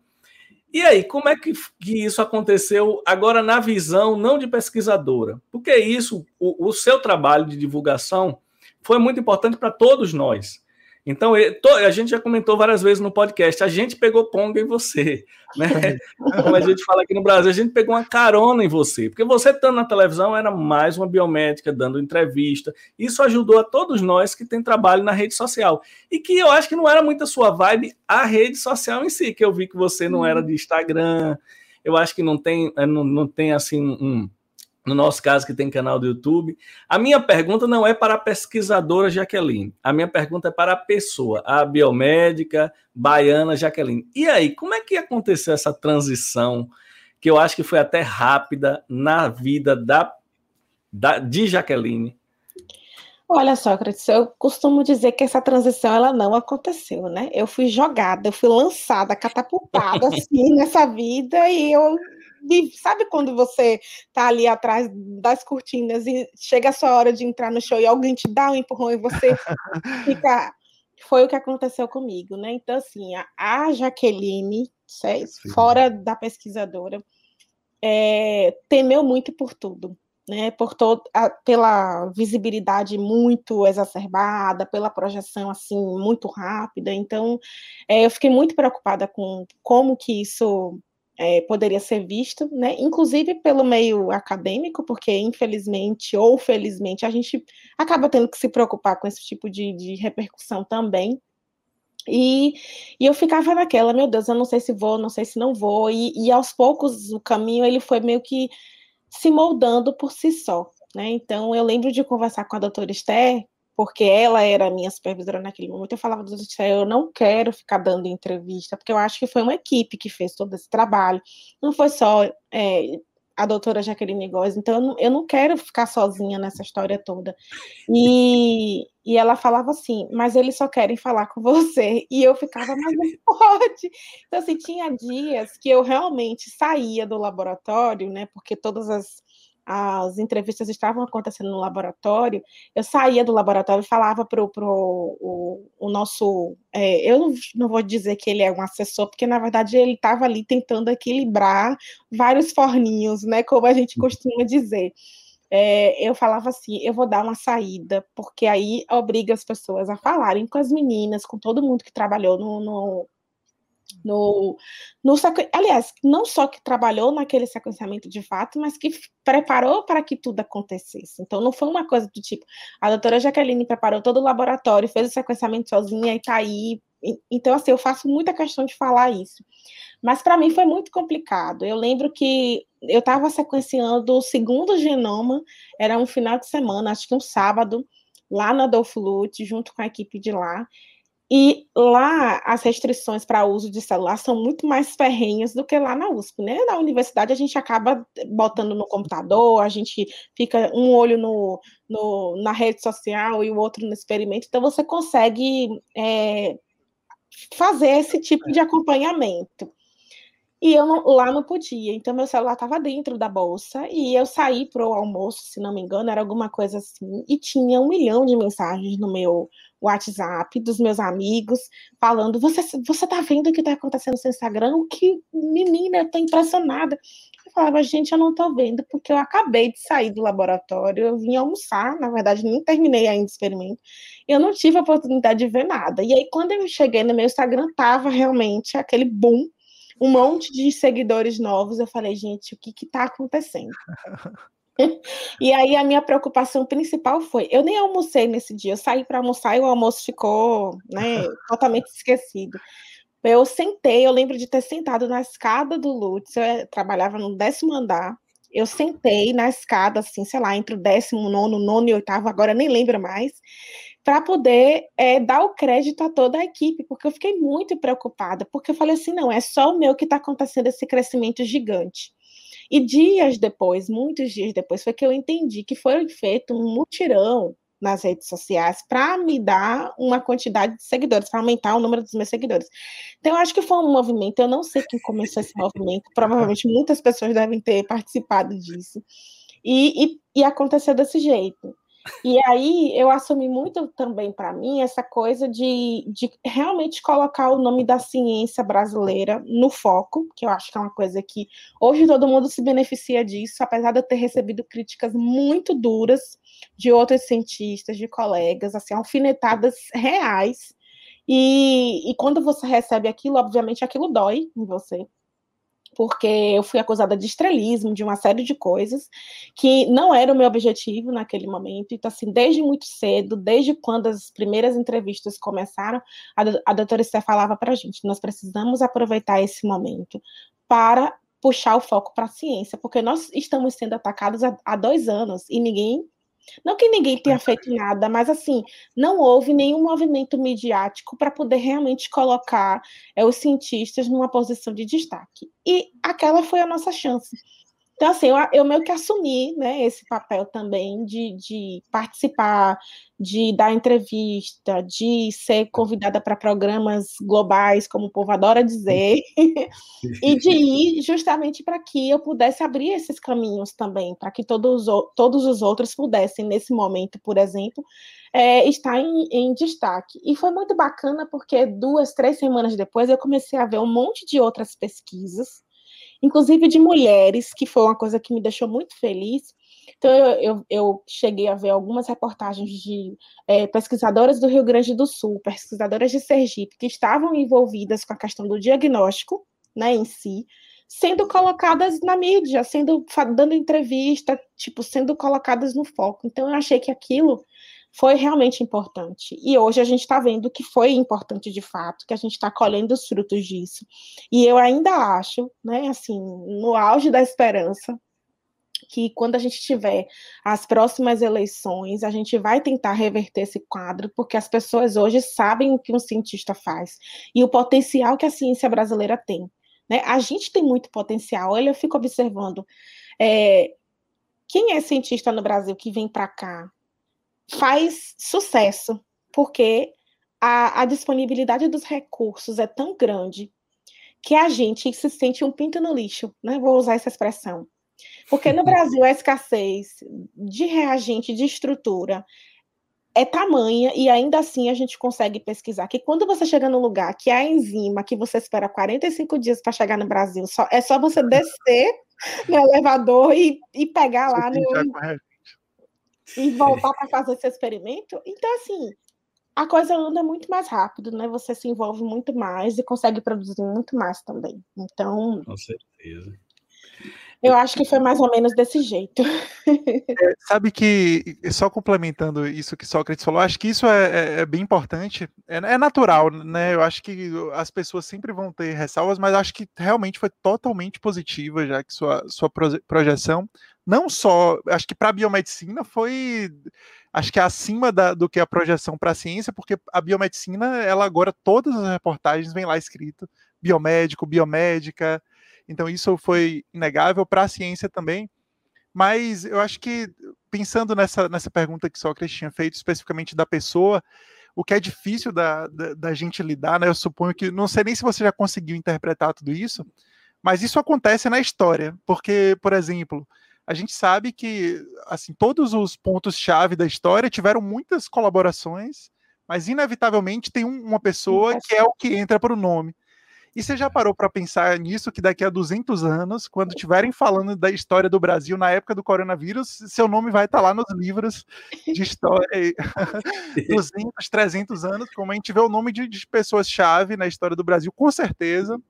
E aí, como é que, que, isso aconteceu agora na visão não de pesquisadora? Porque isso, o, o seu trabalho de divulgação foi muito importante para todos nós. Então, a gente já comentou várias vezes no podcast, a gente pegou ponga em você, né? Como a gente fala aqui no Brasil, a gente pegou uma carona em você, porque você estando na televisão era mais uma biomédica, dando entrevista. Isso ajudou a todos nós que tem trabalho na rede social. E que eu acho que não era muito a sua vibe a rede social em si, que eu vi que você não era de Instagram, eu acho que não tem, não, não tem assim um no nosso caso, que tem canal do YouTube. A minha pergunta não é para a pesquisadora Jaqueline. A minha pergunta é para a pessoa, a biomédica baiana Jaqueline. E aí, como é que aconteceu essa transição, que eu acho que foi até rápida, na vida da, da de Jaqueline? Olha, Sócrates, eu costumo dizer que essa transição ela não aconteceu, né? Eu fui jogada, eu fui lançada, catapultada assim nessa vida e eu sabe quando você tá ali atrás das cortinas e chega a sua hora de entrar no show e alguém te dá um empurrão e você fica. Foi o que aconteceu comigo, né? Então, assim, a, Jaqueline, fora da pesquisadora, é, temeu muito por tudo, né? Por todo, a, pela visibilidade muito exacerbada, pela projeção assim muito rápida. Então, é, eu fiquei muito preocupada com como que isso é, poderia ser visto, né, inclusive pelo meio acadêmico, porque infelizmente ou felizmente a gente acaba tendo que se preocupar com esse tipo de, de repercussão também. E, e, eu ficava naquela, meu Deus, eu não sei se vou, não sei se não vou, e, e aos poucos o caminho ele foi meio que se moldando por si só. Né? Então, eu lembro de conversar com a doutora Esther, porque ela era a minha supervisora naquele momento, eu falava eu não quero ficar dando entrevista, porque eu acho que foi uma equipe que fez todo esse trabalho, não foi só é, a doutora Jaqueline Góes, então eu não, eu não, quero ficar sozinha nessa história toda. E, e ela falava assim, mas eles só querem falar com você. E eu ficava, mas não pode. Então, assim, tinha dias que eu realmente saía do laboratório, né, porque todas as as entrevistas estavam acontecendo no laboratório, eu saía do laboratório e falava para o, nosso. É, eu não, não vou dizer que ele é um assessor, porque na verdade ele estava ali tentando equilibrar vários forninhos, né? Como a gente costuma dizer. É, eu falava assim: eu vou dar uma saída, porque aí obriga as pessoas a falarem com as meninas, com todo mundo que trabalhou no, no no, no aliás, não só que trabalhou naquele sequenciamento de fato, mas que preparou para que tudo acontecesse. Então, não foi uma coisa do tipo, a doutora Jaqueline preparou todo o laboratório, fez o sequenciamento sozinha e está aí. Então, assim, eu faço muita questão de falar isso. Mas para mim foi muito complicado. Eu lembro que eu estava sequenciando o segundo genoma, era um final de semana, acho que um sábado, lá na Adolfo Lutz, junto com a equipe de lá. E lá as restrições para uso de celular são muito mais ferrenhas do que lá na USP, né? Na universidade a gente acaba botando no computador, a gente fica um olho no, no na rede social e o outro no experimento, então você consegue é, fazer esse tipo de acompanhamento. E eu não, lá não podia, então meu celular estava dentro da bolsa e eu saí para o almoço, se não me engano, era alguma coisa assim, e tinha um milhão de mensagens no meu WhatsApp dos meus amigos falando: Você, você tá vendo o que está acontecendo no seu Instagram? O que, menina, eu tô impressionada. Eu falava, gente, eu não tô vendo, porque eu acabei de sair do laboratório, eu vim almoçar, na verdade, nem terminei ainda o experimento, eu não tive a oportunidade de ver nada. E aí, quando eu cheguei no meu Instagram, tava realmente aquele boom um monte de seguidores novos. Eu falei, gente, o que está acontecendo? e aí a minha preocupação principal foi, eu nem almocei nesse dia, eu saí para almoçar e o almoço ficou, né, totalmente esquecido. Eu sentei, eu lembro de ter sentado na escada do Lutz, eu trabalhava no décimo andar, eu sentei na escada, assim, sei lá, entre o décimo, nono, nono e oitavo, agora nem lembro mais, para poder é, dar o crédito a toda a equipe, porque eu fiquei muito preocupada, porque eu falei assim, não, é só o meu que está acontecendo esse crescimento gigante. E dias depois, muitos dias depois, foi que eu entendi que foi feito um mutirão nas redes sociais para me dar uma quantidade de seguidores, para aumentar o número dos meus seguidores. Então, eu acho que foi um movimento, eu não sei quem começou esse movimento, provavelmente muitas pessoas devem ter participado disso. E, e, e aconteceu desse jeito. E aí eu assumi muito também para mim essa coisa de, de realmente colocar o nome da ciência brasileira no foco, que eu acho que é uma coisa que hoje todo mundo se beneficia disso, apesar de eu ter recebido críticas muito duras de outros cientistas, de colegas, assim, alfinetadas reais. E, e quando você recebe aquilo, obviamente aquilo dói em você, porque eu fui acusada de estrelismo, de uma série de coisas que não era o meu objetivo naquele momento. Então, assim, desde muito cedo, desde quando as primeiras entrevistas começaram, a, a doutora Esté falava para a gente: nós precisamos aproveitar esse momento para puxar o foco para a ciência, porque nós estamos sendo atacados há, há dois anos e ninguém não que ninguém tenha feito nada, mas assim, não houve nenhum movimento midiático para poder realmente colocar é, os cientistas numa posição de destaque. E aquela foi a nossa chance. Então, assim, eu, eu meio que assumi né, esse papel também de, de participar, de dar entrevista, de ser convidada para programas globais, como o povo adora dizer, e de ir justamente para que eu pudesse abrir esses caminhos também, para que todos, todos os outros pudessem, nesse momento, por exemplo, é, estar em, em destaque. E foi muito bacana, porque duas, três semanas depois eu comecei a ver um monte de outras pesquisas inclusive de mulheres, que foi uma coisa que me deixou muito feliz. Então, eu, eu, eu cheguei a ver algumas reportagens de é, pesquisadoras do Rio Grande do Sul, pesquisadoras de Sergipe, que estavam envolvidas com a questão do diagnóstico né, em si, sendo colocadas na mídia, sendo dando entrevista, tipo, sendo colocadas no foco. Então, eu achei que aquilo foi realmente importante. E hoje a gente está vendo que foi importante de fato, que a gente está colhendo os frutos disso. E eu ainda acho, né, assim, no auge da esperança, que quando a gente tiver as próximas eleições, a gente vai tentar reverter esse quadro, porque as pessoas hoje sabem o que um cientista faz e o potencial que a ciência brasileira tem. Né? A gente tem muito potencial. Olha, eu fico observando. É, quem é cientista no Brasil que vem para cá faz sucesso, porque a, a disponibilidade dos recursos é tão grande que a gente se sente um pinto no lixo, né? Vou usar essa expressão. Porque no Brasil a escassez de reagente, de estrutura, é tamanha e ainda assim a gente consegue pesquisar que quando você chega num lugar que a enzima que você espera 45 dias para chegar no Brasil, só, é só você descer no elevador e, e pegar lá no, e voltar para fazer esse experimento. Então, assim, a coisa anda muito mais rápido, né? Você se envolve muito mais e consegue produzir muito mais também. Então. Com certeza. Eu acho que foi mais ou menos desse jeito. É, sabe que, só complementando isso que Sócrates falou, acho que isso é, é, é bem importante. É, é, natural, né? Eu acho que as pessoas sempre vão ter ressalvas, mas acho que realmente foi totalmente positiva, já que sua, sua projeção não só, acho que para a biomedicina foi acho que acima da, do que a projeção para a ciência, porque a biomedicina, ela agora, todas as reportagens vem lá escrito biomédico, biomédica, então isso foi inegável para a ciência também, mas eu acho que, pensando nessa, nessa pergunta que Sócrates tinha feito, especificamente da pessoa, o que é difícil da, da, da, gente lidar, né? Eu suponho que, não sei nem se você já conseguiu interpretar tudo isso, mas isso acontece na história, porque, por exemplo, a gente sabe que, assim, todos os pontos-chave da história tiveram muitas colaborações, mas inevitavelmente tem um, uma pessoa que é o que entra para o nome. E você já parou para pensar nisso, que daqui a 200 anos, quando estiverem falando da história do Brasil na época do coronavírus, seu nome vai estar tá lá nos livros de história, 200, 300 anos, como a gente vê o nome de, de pessoas-chave na história do Brasil, com certeza,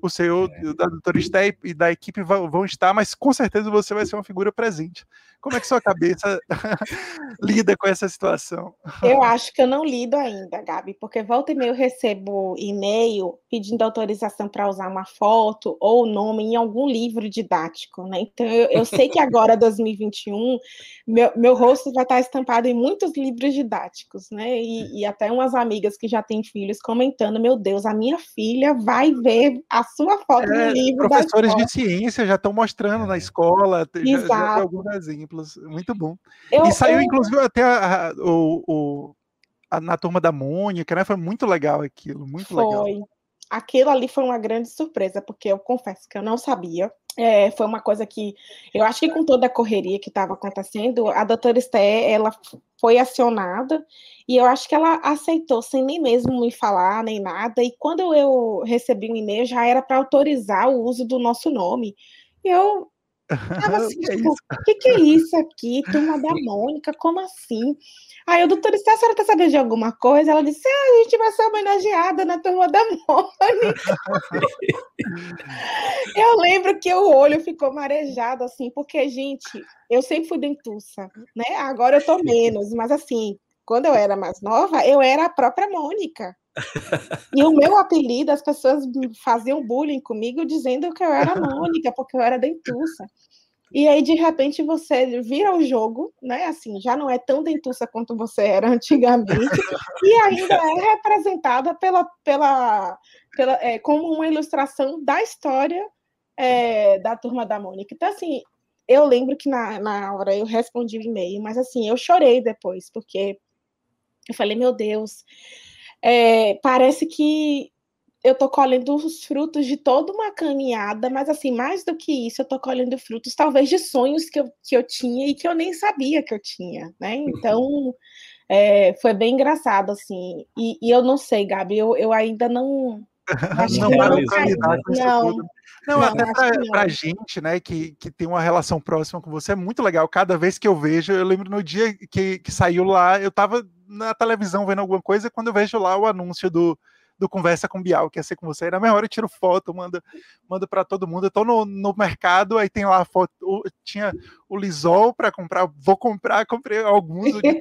o seu, é. da doutora Sté e da equipe vão estar, mas com certeza você vai ser uma figura presente. Como é que sua cabeça lida com essa situação? Eu acho que eu não lido ainda, Gabi, porque volta e meia eu recebo e-mail pedindo autorização para usar uma foto ou nome em algum livro didático, né? Então eu, eu sei que agora, 2021, meu, meu rosto vai estar estampado em muitos livros didáticos, né? E, e até umas amigas que já têm filhos comentando: meu Deus, a minha filha vai ver a sua foto é, no livro. Professores de ciência já estão mostrando na escola, já, alguns exemplos. Muito bom. Eu, e saiu, eu... inclusive, até a, o, o a, na turma da Mônica, né? Foi muito legal aquilo, muito foi. legal. Aquilo ali foi uma grande surpresa, porque eu confesso que eu não sabia. É, foi uma coisa que eu acho que com toda a correria que estava acontecendo, a doutora Esté, ela foi acionada e eu acho que ela aceitou sem nem mesmo me falar nem nada. E quando eu recebi um e-mail, já era para autorizar o uso do nosso nome. E eu Tava assim, que, tipo, é que, que é isso aqui? Turma da Mônica, como assim? Aí o doutor disse, a senhora tá sabendo de alguma coisa? Ela disse, ah, a gente vai ser homenageada na turma da Mônica. eu lembro que o olho ficou marejado, assim, porque, gente, eu sempre fui dentuça, né? Agora eu tô menos, mas assim, quando eu era mais nova, eu era a própria Mônica. E o meu apelido, as pessoas faziam bullying comigo dizendo que eu era Mônica, porque eu era dentuça. E aí, de repente, você vira o jogo, né? Assim, já não é tão dentuça quanto você era antigamente, e ainda é representada pela, pela, pela, é, como uma ilustração da história é, da turma da Mônica. Então, assim, eu lembro que na, na hora eu respondi o e-mail, mas assim, eu chorei depois, porque eu falei, meu Deus, é, parece que eu tô colhendo os frutos de toda uma caminhada, mas assim, mais do que isso, eu tô colhendo frutos talvez de sonhos que eu, que eu tinha e que eu nem sabia que eu tinha, né? Então, é, foi bem engraçado, assim. E, e, eu não sei, Gabi, eu, eu ainda não. Acho não, que não, não, não, não, até pra, pra, gente, né, que, que tem uma relação próxima com você, é muito legal. Cada vez que eu vejo, eu lembro no dia que, que saiu lá, eu tava na televisão vendo alguma coisa, quando eu vejo lá o anúncio do, do Conversa com Bial, que ia ser com você. Aí na minha hora eu tiro foto, mando, mando para todo mundo. Eu tô no, no mercado, aí tem lá a foto. tinha o Lisol para comprar, vou comprar, comprei alguns de,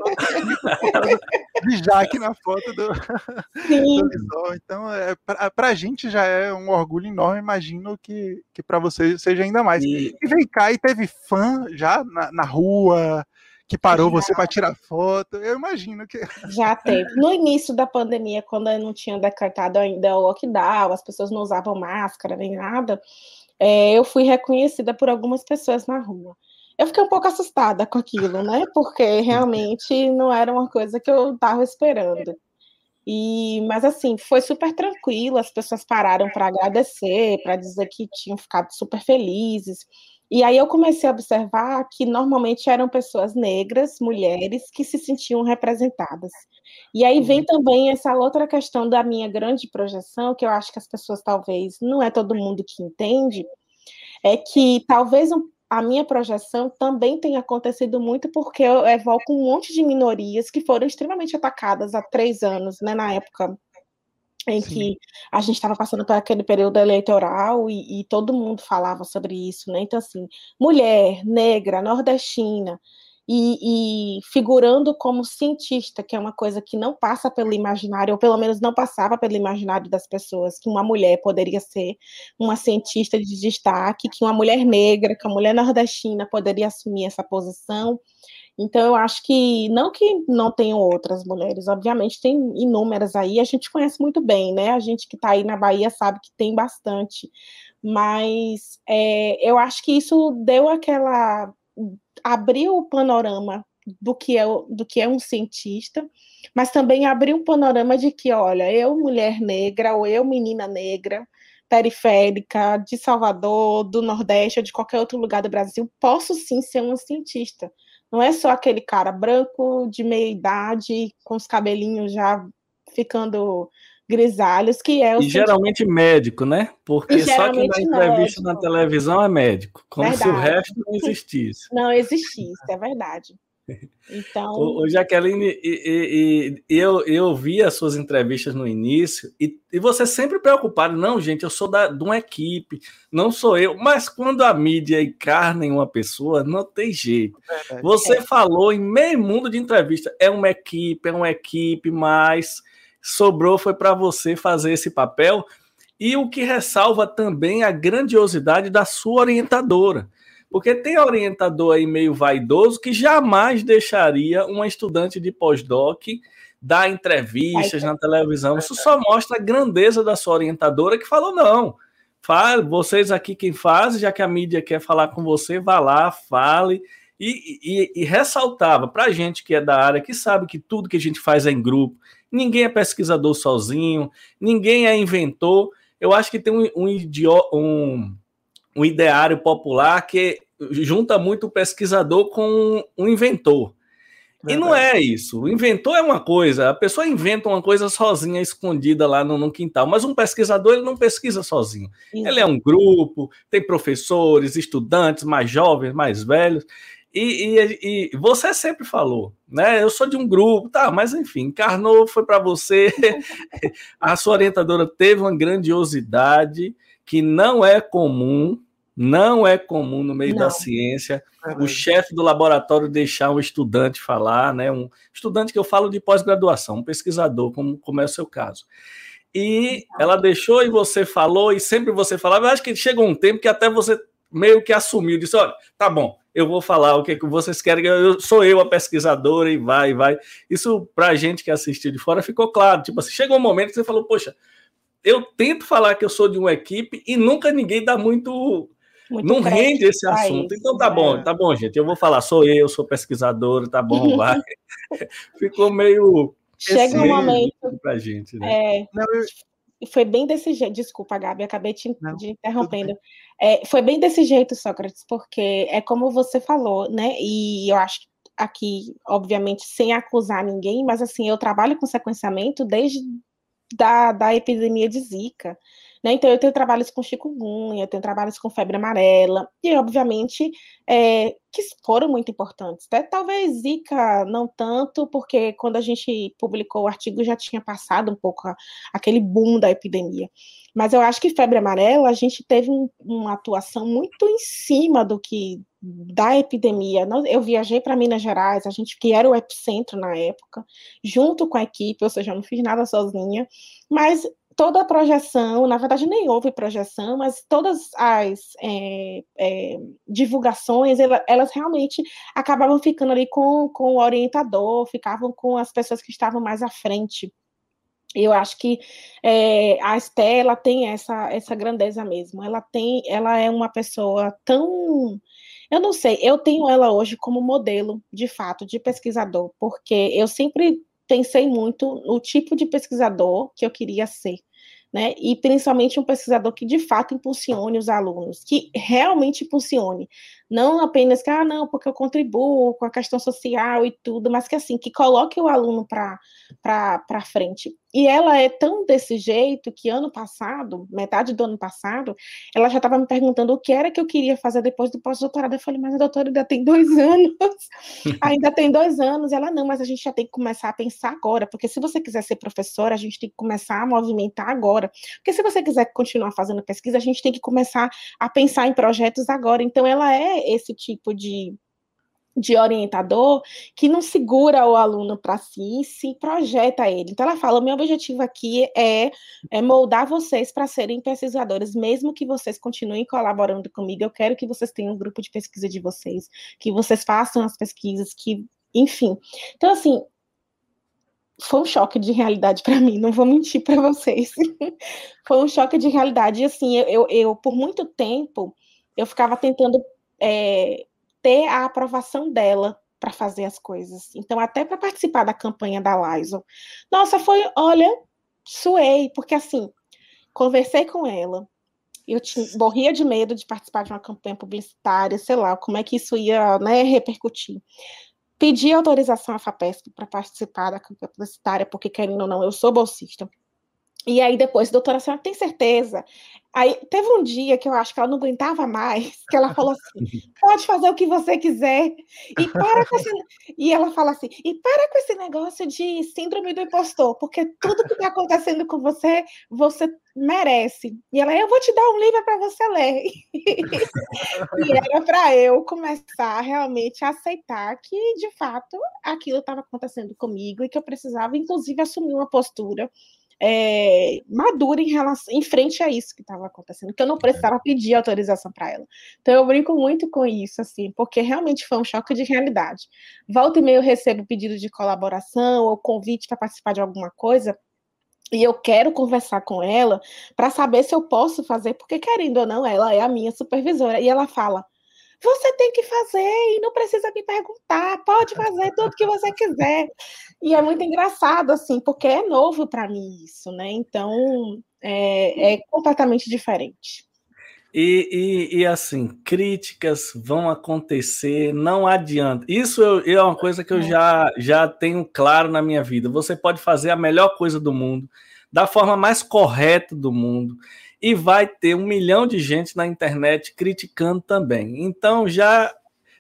de Jaque na foto do, do Lisol. Então, é, para a gente já é um orgulho enorme, imagino que, que para você seja ainda mais. E... e vem cá, e teve fã já na, na rua que parou você para tirar foto. Eu imagino que. Já teve. No início da pandemia, quando eu não tinha decretado ainda o lockdown, as pessoas não usavam máscara nem nada, é, eu fui reconhecida por algumas pessoas na rua. Eu fiquei um pouco assustada com aquilo, né? Porque realmente não era uma coisa que eu estava esperando. E, mas assim, foi super tranquilo, as pessoas pararam para agradecer, para dizer que tinham ficado super felizes. E aí eu comecei a observar que normalmente eram pessoas negras, mulheres, que se sentiam representadas. E aí vem uhum. também essa outra questão da minha grande projeção, que eu acho que as pessoas talvez não é todo mundo que entende, é que talvez a minha projeção também tenha acontecido muito porque eu evoco um monte de minorias que foram extremamente atacadas há três anos, né, na época em Sim. que a gente estava passando por aquele período eleitoral e, e, todo mundo falava sobre isso, né? Então, assim, mulher, negra, nordestina, e, e, figurando como cientista, que é uma coisa que não passa pelo imaginário, ou pelo menos não passava pelo imaginário das pessoas, que uma mulher poderia ser uma cientista de destaque, que uma mulher negra, que uma mulher nordestina poderia assumir essa posição. Então, eu acho que, não que não tenham outras mulheres, obviamente tem inúmeras aí, a gente conhece muito bem, né? A gente que está aí na Bahia sabe que tem bastante, mas é, eu acho que isso deu aquela. abriu o panorama do que, é, do que é um cientista, mas também abriu um panorama de que, olha, eu, mulher negra, ou eu, menina negra, periférica, de Salvador, do Nordeste ou de qualquer outro lugar do Brasil, posso sim ser uma cientista. Não é só aquele cara branco, de meia idade, com os cabelinhos já ficando grisalhos, que é o. E geralmente médico, né? Porque só que na entrevista médico. na televisão é médico, como verdade. se o resto não existisse. Não existisse, é verdade. Então. O, Jaqueline, e, e, e, eu, eu vi as suas entrevistas no início, e, e você sempre preocupado, não, gente, eu sou da, de uma equipe, não sou eu. Mas quando a mídia encarna em uma pessoa, não tem jeito. É, você é. falou em meio mundo de entrevista, é uma equipe, é uma equipe, mas sobrou foi para você fazer esse papel. E o que ressalva também a grandiosidade da sua orientadora porque tem orientador aí meio vaidoso que jamais deixaria uma estudante de pós-doc dar entrevistas na televisão. Isso só mostra a grandeza da sua orientadora que falou: não, fale, vocês aqui quem faz, já que a mídia quer falar com você, vá lá, fale. E, e, e ressaltava para a gente que é da área, que sabe que tudo que a gente faz é em grupo, ninguém é pesquisador sozinho, ninguém é inventor. Eu acho que tem um, um, um, um ideário popular que junta muito o pesquisador com o inventor. Verdade. E não é isso. O inventor é uma coisa, a pessoa inventa uma coisa sozinha, escondida lá no, no quintal, mas um pesquisador ele não pesquisa sozinho. Isso. Ele é um grupo, tem professores, estudantes mais jovens, mais velhos. E, e, e, você sempre falou, né? Eu sou de um grupo, tá, mas enfim, encarnou, foi para você. a sua orientadora teve uma grandiosidade que não é comum não é comum no meio não. da ciência é o chefe do laboratório deixar um estudante falar, né? Um estudante que eu falo de pós-graduação, um pesquisador, como, como é o seu caso. E ela deixou e você falou, e sempre você falava. Eu acho que chegou um tempo que até você meio que assumiu, disse: olha, tá bom, eu vou falar o que, que vocês querem, eu, sou eu a pesquisadora, e vai, vai. Isso, para a gente que assistiu de fora, ficou claro. Tipo assim, chegou um momento que você falou, poxa, eu tento falar que eu sou de uma equipe e nunca ninguém dá muito muito não rende esse assunto. Isso, então tá né? bom, tá bom, gente. Eu vou falar, sou eu, sou pesquisador, tá bom, vai. Ficou meio. Chega um momento. Pra gente, né? É, não, eu... Foi bem desse jeito. Desculpa, Gabi, acabei te, não, de interrompendo. É, foi bem desse jeito, Sócrates, porque é como você falou, né? E eu acho que aqui, obviamente, sem acusar ninguém, mas assim, eu trabalho com sequenciamento desde da, da epidemia de Zika. Né? Então, eu tenho trabalhos com chikungunya, tenho trabalhos com febre amarela, e, obviamente, é, que foram muito importantes. Até talvez Zika não tanto, porque quando a gente publicou o artigo já tinha passado um pouco a, aquele boom da epidemia. Mas eu acho que febre amarela, a gente teve um, uma atuação muito em cima do que da epidemia. Eu viajei para Minas Gerais, a gente que era o epicentro na época, junto com a equipe, ou seja, eu não fiz nada sozinha, mas toda a projeção, na verdade nem houve projeção, mas todas as é, é, divulgações, elas realmente acabavam ficando ali com, com o orientador, ficavam com as pessoas que estavam mais à frente. Eu acho que é, a Estela tem essa, essa grandeza mesmo. Ela tem, ela é uma pessoa tão eu não sei, eu tenho ela hoje como modelo, de fato, de pesquisador, porque eu sempre pensei muito no tipo de pesquisador que eu queria ser né? E principalmente um pesquisador que de fato impulsione os alunos, que realmente impulsione, não apenas que, ah, não, porque eu contribuo com a questão social e tudo, mas que assim, que coloque o aluno para frente. E ela é tão desse jeito que ano passado, metade do ano passado, ela já estava me perguntando o que era que eu queria fazer depois do pós-doutorado. Eu falei, mas a doutora ainda tem dois anos, ainda tem dois anos. Ela, não, mas a gente já tem que começar a pensar agora, porque se você quiser ser professora, a gente tem que começar a movimentar agora. Porque se você quiser continuar fazendo pesquisa, a gente tem que começar a pensar em projetos agora. Então, ela é esse tipo de, de orientador que não segura o aluno para si, se projeta ele. Então ela fala: meu objetivo aqui é, é moldar vocês para serem pesquisadores, mesmo que vocês continuem colaborando comigo. Eu quero que vocês tenham um grupo de pesquisa de vocês, que vocês façam as pesquisas, que, enfim. Então assim, foi um choque de realidade para mim, não vou mentir para vocês. foi um choque de realidade. E assim, eu, eu, eu, por muito tempo eu ficava tentando é, ter a aprovação dela para fazer as coisas. Então, até para participar da campanha da Lysol. Nossa, foi, olha, suei, porque assim, conversei com ela. Eu tinha, morria de medo de participar de uma campanha publicitária, sei lá, como é que isso ia né, repercutir. Pedi autorização à FAPESP para participar da campanha publicitária, porque, querendo ou não, eu sou bolsista. E aí depois, doutora, a senhora tem certeza? Aí teve um dia que eu acho que ela não aguentava mais, que ela falou assim: pode fazer o que você quiser. E para com esse... E ela fala assim: e para com esse negócio de síndrome do impostor, porque tudo que está acontecendo com você, você merece. E ela, eu vou te dar um livro para você ler. e era para eu começar realmente a aceitar que, de fato, aquilo estava acontecendo comigo e que eu precisava, inclusive, assumir uma postura é, madura em relação em frente a isso que estava acontecendo, que eu não precisava pedir autorização para ela. Então eu brinco muito com isso, assim, porque realmente foi um choque de realidade. Volta e meia eu recebo pedido de colaboração ou convite para participar de alguma coisa. E eu quero conversar com ela para saber se eu posso fazer, porque querendo ou não, ela é a minha supervisora. E ela fala: você tem que fazer e não precisa me perguntar, pode fazer tudo que você quiser. E é muito engraçado, assim, porque é novo para mim isso, né? Então é, é completamente diferente. E, e, e, assim, críticas vão acontecer, não adianta. Isso eu, é uma coisa que eu já, já tenho claro na minha vida. Você pode fazer a melhor coisa do mundo, da forma mais correta do mundo e vai ter um milhão de gente na internet criticando também. Então já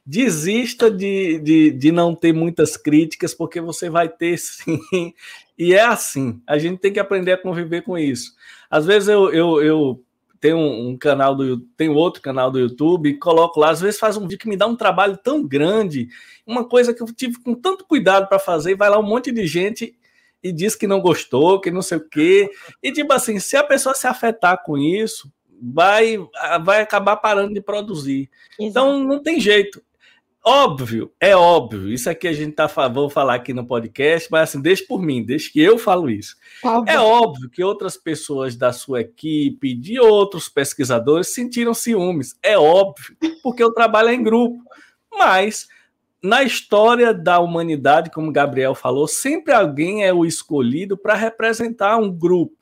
desista de, de, de não ter muitas críticas, porque você vai ter sim. E é assim, a gente tem que aprender a conviver com isso. Às vezes eu, eu, eu tenho um canal do tenho outro canal do YouTube coloco lá, às vezes faz um vídeo que me dá um trabalho tão grande, uma coisa que eu tive com tanto cuidado para fazer, e vai lá um monte de gente e diz que não gostou, que não sei o quê. E tipo assim, se a pessoa se afetar com isso, vai, vai acabar parando de produzir. Então, Exato. Então não tem jeito. Óbvio, é óbvio. Isso aqui a gente tá vou falar aqui no podcast, mas assim, deixa por mim, deixa que eu falo isso. Tá é óbvio que outras pessoas da sua equipe, de outros pesquisadores, sentiram ciúmes. É óbvio, porque o trabalho é em grupo. Mas na história da humanidade, como Gabriel falou, sempre alguém é o escolhido para representar um grupo.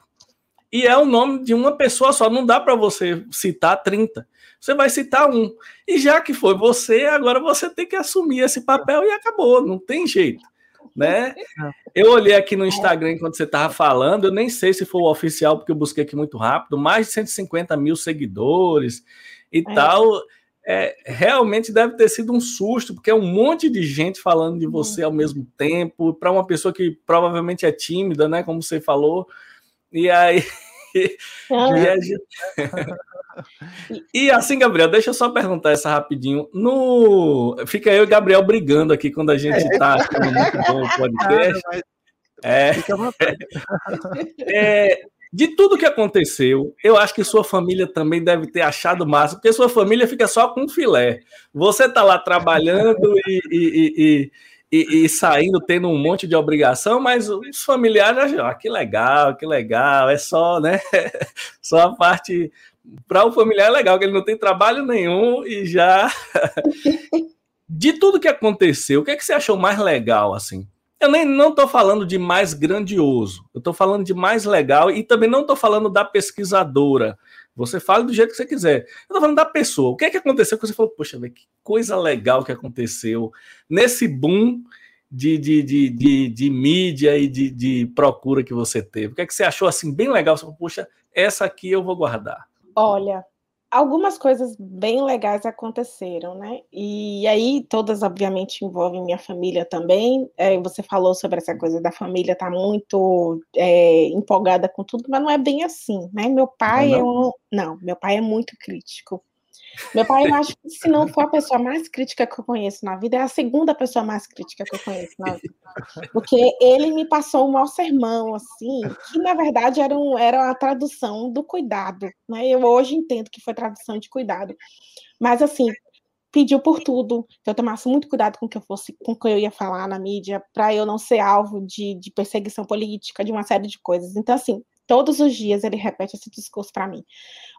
E é o nome de uma pessoa só, não dá para você citar 30. Você vai citar um. E já que foi você, agora você tem que assumir esse papel e acabou, não tem jeito. Né? Eu olhei aqui no Instagram enquanto você estava falando, eu nem sei se foi o oficial, porque eu busquei aqui muito rápido, mais de 150 mil seguidores e é. tal é, realmente deve ter sido um susto, porque é um monte de gente falando de você ao mesmo tempo, para uma pessoa que provavelmente é tímida, né? Como você falou. E aí. e, assim, Gabriel, deixa eu só perguntar essa rapidinho. No... Fica eu e Gabriel brigando aqui quando a gente está é. achando muito bom o podcast. É, é, de tudo que aconteceu, eu acho que sua família também deve ter achado massa, porque sua família fica só com filé. Você tá lá trabalhando e, e, e, e, saindo, tendo um monte de obrigação, mas os familiares ah, que legal, que legal, é só, né? Só a parte. Para o familiar é legal, que ele não tem trabalho nenhum e já. De tudo que aconteceu, o que, é que você achou mais legal, assim? Eu nem não estou falando de mais grandioso, eu estou falando de mais legal e também não estou falando da pesquisadora. Você fala do jeito que você quiser. Eu estou falando da pessoa. O que é que aconteceu que você falou, poxa, que coisa legal que aconteceu nesse boom de, de, de, de, de mídia e de, de procura que você teve? O que é que você achou assim bem legal? Você falou, poxa, essa aqui eu vou guardar. Olha, algumas coisas bem legais aconteceram, né? E aí, todas, obviamente, envolvem minha família também. É, você falou sobre essa coisa da família estar tá muito é, empolgada com tudo, mas não é bem assim, né? Meu pai não, é um. Não, meu pai é muito crítico. Meu pai, eu acho que se não for a pessoa mais crítica que eu conheço na vida, é a segunda pessoa mais crítica que eu conheço na vida. Porque ele me passou um mau sermão, assim, que na verdade era, um, era a tradução do cuidado. Né? Eu hoje entendo que foi tradução de cuidado. Mas, assim, pediu por tudo, que eu tomasse muito cuidado com o que eu fosse, com o que eu ia falar na mídia, para eu não ser alvo de, de perseguição política, de uma série de coisas. Então, assim, Todos os dias ele repete esse discurso para mim.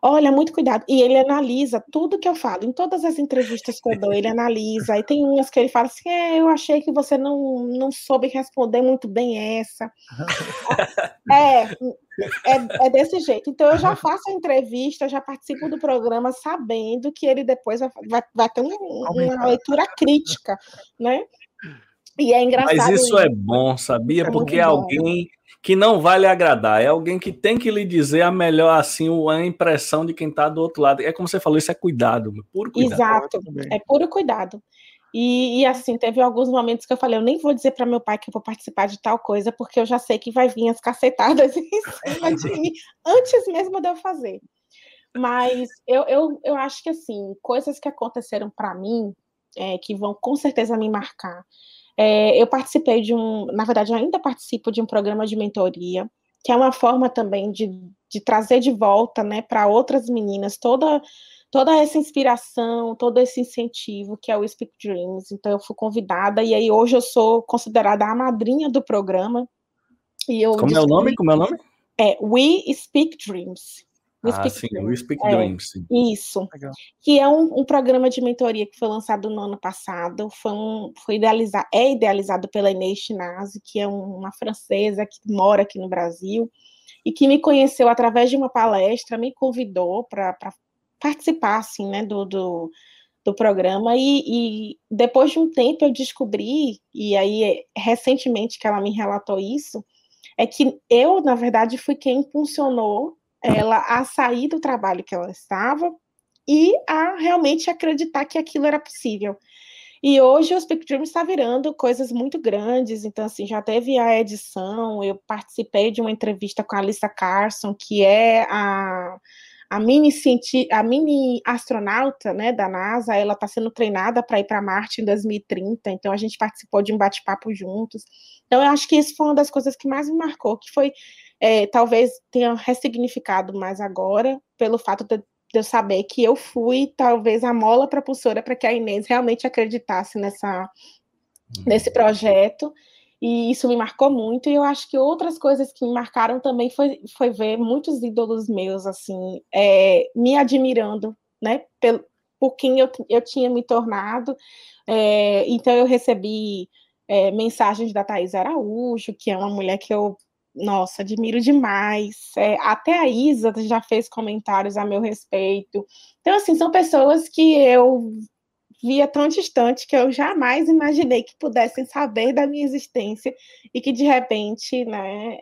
Olha, muito cuidado. E ele analisa tudo que eu falo. Em todas as entrevistas que eu dou, ele analisa. E tem umas que ele fala assim: é, eu achei que você não, não soube responder muito bem essa. é, é, é, desse jeito. Então eu já faço a entrevista, já participo do programa sabendo que ele depois vai, vai, ter um, uma leitura crítica, né? E é engraçado. Mas isso, isso. é bom, sabia? É Porque alguém que não vai lhe agradar, é alguém que tem que lhe dizer a melhor, assim, a impressão de quem está do outro lado. É como você falou, isso é cuidado, puro cuidado. Exato, é puro cuidado. E, e, assim, teve alguns momentos que eu falei, eu nem vou dizer para meu pai que eu vou participar de tal coisa, porque eu já sei que vai vir as cacetadas em cima de mim, antes mesmo de eu fazer. Mas eu, eu, eu acho que, assim, coisas que aconteceram para mim, é, que vão com certeza me marcar, é, eu participei de um, na verdade, ainda participo de um programa de mentoria, que é uma forma também de, de trazer de volta, né, para outras meninas toda toda essa inspiração, todo esse incentivo que é o Speak Dreams. Então eu fui convidada e aí hoje eu sou considerada a madrinha do programa. E eu Como é o nome? Como é o nome? É We Speak Dreams. We ah, Speak sim, Dreams. We Speak Dreams. Sim. Isso. Legal. Que é um, um, programa de mentoria que foi lançado no ano passado. Foi, um, foi idealizado, é idealizado pela Inês Chinazzi, que é uma francesa que mora aqui no Brasil e que me conheceu através de uma palestra, me convidou para participar assim, né, do, do, do programa e, e, depois de um tempo eu descobri e aí recentemente que ela me relatou isso é que eu na verdade fui quem impulsionou ela a sair do trabalho que ela estava e a realmente acreditar que aquilo era possível. E hoje o Speak Dream está virando coisas muito grandes, então assim, já teve a edição, eu participei de uma entrevista com a Alissa Carson, que é a, a mini, a mini astronauta né, da NASA, ela está sendo treinada para ir para Marte em 2030, então a gente participou de um bate-papo juntos. Então eu acho que isso foi uma das coisas que mais me marcou, que foi é, talvez tenha ressignificado mais agora, pelo fato de, de, eu saber que eu fui, talvez, a mola propulsora para que a Inês realmente acreditasse nessa, uhum. nesse projeto. E isso me marcou muito, e eu acho que outras coisas que me marcaram também foi, foi ver muitos ídolos meus, assim, é, me admirando, né, pelo, por quem eu, eu tinha me tornado. É, então, eu recebi é, mensagens da Thais Araújo, que é uma mulher que eu nossa, admiro demais. É, até a Isa já fez comentários a meu respeito. Então, assim, são pessoas que eu via tão distante que eu jamais imaginei que pudessem saber da minha existência e que de repente, né,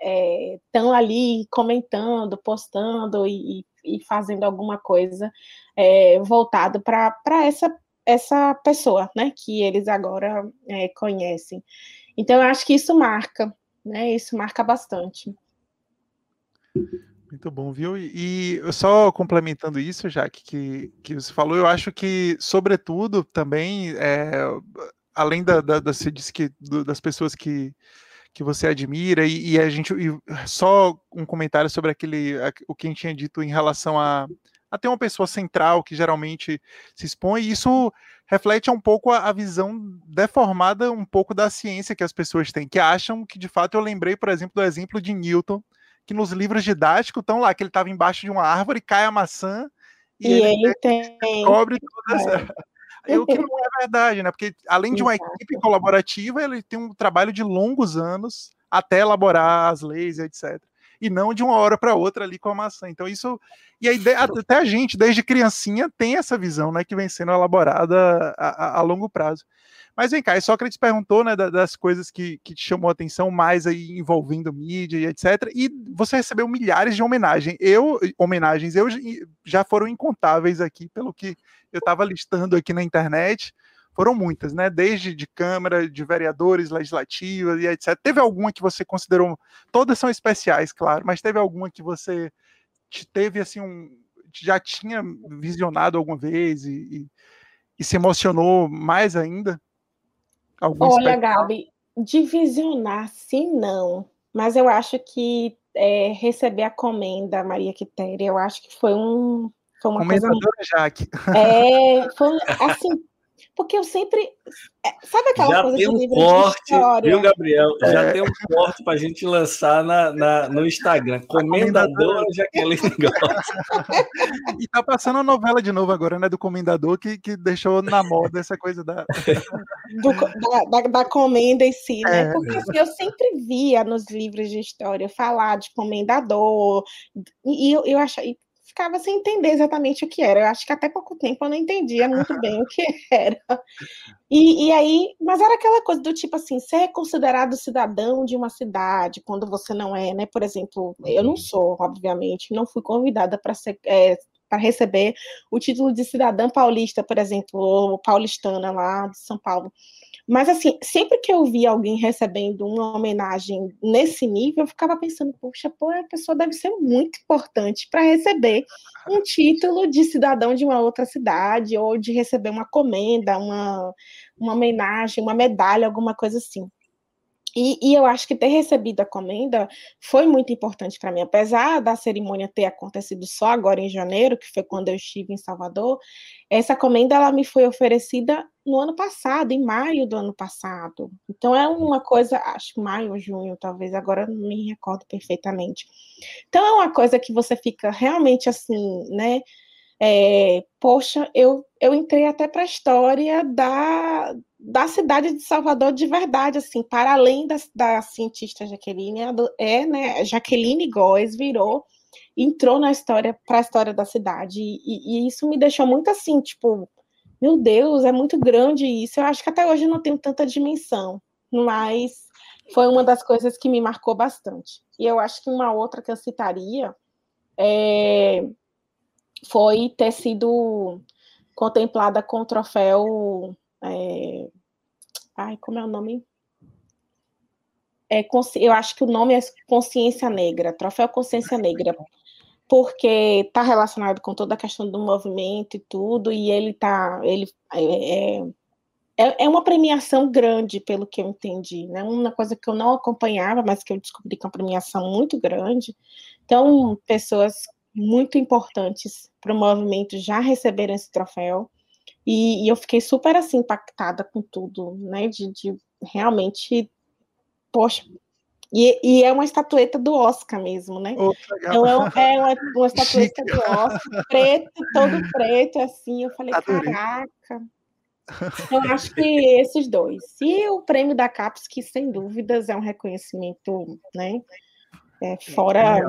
estão é, ali comentando, postando e, e, fazendo alguma coisa é, voltado para essa essa pessoa, né, que eles agora é, conhecem. Então, eu acho que isso marca né? Isso marca bastante. Muito bom, viu? E, só complementando isso, já que, que você falou, eu acho que, sobretudo, também, é, além da, da, da, que, das pessoas que, que você admira, e, e a gente. E só um comentário sobre aquele o que a gente tinha dito em relação a, a ter uma pessoa central que geralmente se expõe, e isso reflete um pouco a, a, visão deformada um pouco da ciência que as pessoas têm, que acham que de fato eu lembrei, por exemplo, do exemplo de Newton, que nos livros didáticos estão lá, que ele estava embaixo de uma árvore, cai a maçã e, e ele, ele tem... cobre todas é. o que não é verdade, né? Porque além de uma equipe colaborativa, ele tem um trabalho de longos anos até elaborar as leis, etc e não de uma hora para outra ali com a maçã. Então isso e aí até a gente desde criancinha tem essa visão, né, que vem sendo elaborada a, a, a longo prazo. Mas vem cá, Sócrates perguntou, né, das coisas que, que te chamou a atenção mais aí envolvendo mídia e etc. E você recebeu milhares de homenagens. Eu, homenagens, eu já foram incontáveis aqui, pelo que eu estava listando aqui na internet foram muitas, né? Desde de Câmara, de vereadores, legislativas e etc. Teve alguma que você considerou, todas são especiais, claro, mas teve alguma que você teve assim um já tinha visionado alguma vez e, e, e se emocionou mais ainda? Algum Olha, Gabi, de visionar, sim, não. Mas eu acho que é, receber a comenda Maria Quitéria, eu acho que foi um. Foi uma Comendadora coisa... Jaque. É, foi assim, porque eu sempre. É, sabe aquela já coisa tem um corte, viu, Gabriel? É. Já tem um corte para a gente lançar na, na, no Instagram. Comendadora Jaqueline Gosta. e tá passando a novela de novo agora, né? Do Comendador, que, que deixou na moda essa coisa da. Do, da, da, da, comenda em si, né? É. Porque assim, eu sempre via nos livros de história falar de comendador, e eu, eu achei ficava sem entender exatamente o que era. Eu acho que até pouco tempo eu não entendia muito bem o que era. E, e aí, mas era aquela coisa do tipo assim, ser considerado cidadão de uma cidade quando você não é, né? Por exemplo, eu não sou, obviamente, não fui convidada para ser é, para receber o título de cidadã paulista, por exemplo, ou paulistana lá de São Paulo. Mas, assim, sempre que eu via alguém recebendo uma homenagem nesse nível, eu ficava pensando, poxa, pô, a pessoa deve ser muito importante para receber um título de cidadão de uma outra cidade, ou de receber uma comenda, uma, uma homenagem, uma medalha, alguma coisa assim. E, e, eu acho que ter recebido a comenda foi muito importante para mim. Apesar da cerimônia ter acontecido só agora em janeiro, que foi quando eu estive em Salvador, essa comenda ela me foi oferecida no ano passado, em maio do ano passado. Então é uma coisa, acho maio junho, talvez, agora não me recordo perfeitamente. Então é uma coisa que você fica realmente assim, né? É, poxa, eu, eu entrei até para a história da, da cidade de Salvador de verdade, assim, para além da, da cientista Jaqueline, é, né, Jaqueline Góes virou, entrou na história, para a história da cidade, e, e, isso me deixou muito assim, tipo, meu Deus, é muito grande isso, eu acho que até hoje eu não tenho tanta dimensão, mas foi uma das coisas que me marcou bastante. E eu acho que uma outra que eu citaria é foi ter sido contemplada com o troféu. É, ai, como é o nome? É, eu acho que o nome é Consciência Negra, Troféu Consciência Negra, porque está relacionado com toda a questão do movimento e tudo, e ele tá, ele é, é, é uma premiação grande, pelo que eu entendi, né? Uma coisa que eu não acompanhava, mas que eu descobri que é uma premiação muito grande. Então, pessoas muito importantes para o movimento já receberam esse troféu. E, e, eu fiquei super assim impactada com tudo, né? De, de realmente, poxa. E, e, é uma estatueta do Oscar mesmo, né? Oh, então é, é uma, uma estatueta do Oscar, preto, todo preto, assim. Eu falei, Adorei. caraca. Eu acho que esses dois. E o prêmio da CAPES, que sem dúvidas é um reconhecimento, né? É, fora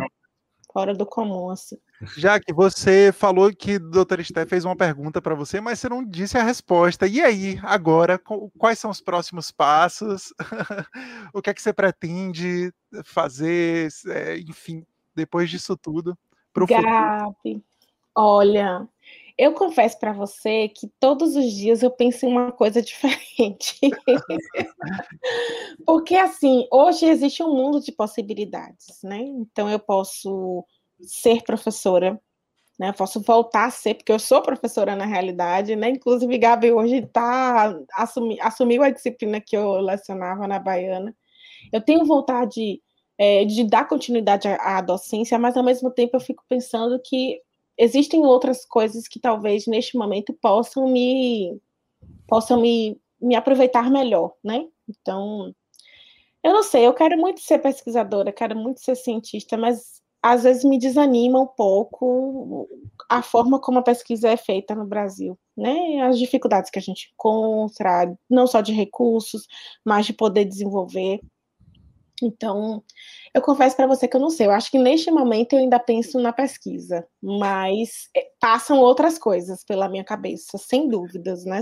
fora do comum, assim. Já que você falou que o doutor Esté fez uma pergunta para você, mas você não disse a resposta. E aí, agora, quais são os próximos passos? o que é que você pretende fazer? É, enfim, depois disso tudo. Gabi, olha, eu confesso para você que todos os dias eu penso em uma coisa diferente. Porque, assim, hoje existe um mundo de possibilidades, né? Então, eu posso ser professora, né? Eu posso voltar a ser, porque eu sou professora na realidade, né? Inclusive, Gabi hoje tá, assumi, assumiu a disciplina que eu lecionava na Baiana. Eu tenho vontade é, de dar continuidade à, à docência, mas ao mesmo tempo eu fico pensando que existem outras coisas que talvez neste momento possam me possam me, me aproveitar melhor, né? Então, eu não sei, eu quero muito ser pesquisadora, quero muito ser cientista, mas às vezes me desanima um pouco a forma como a pesquisa é feita no Brasil, né? As dificuldades que a gente encontra, não só de recursos, mas de poder desenvolver. Então, eu confesso para você que eu não sei. Eu acho que neste momento eu ainda penso na pesquisa, mas é, passam outras coisas pela minha cabeça, sem dúvidas, né?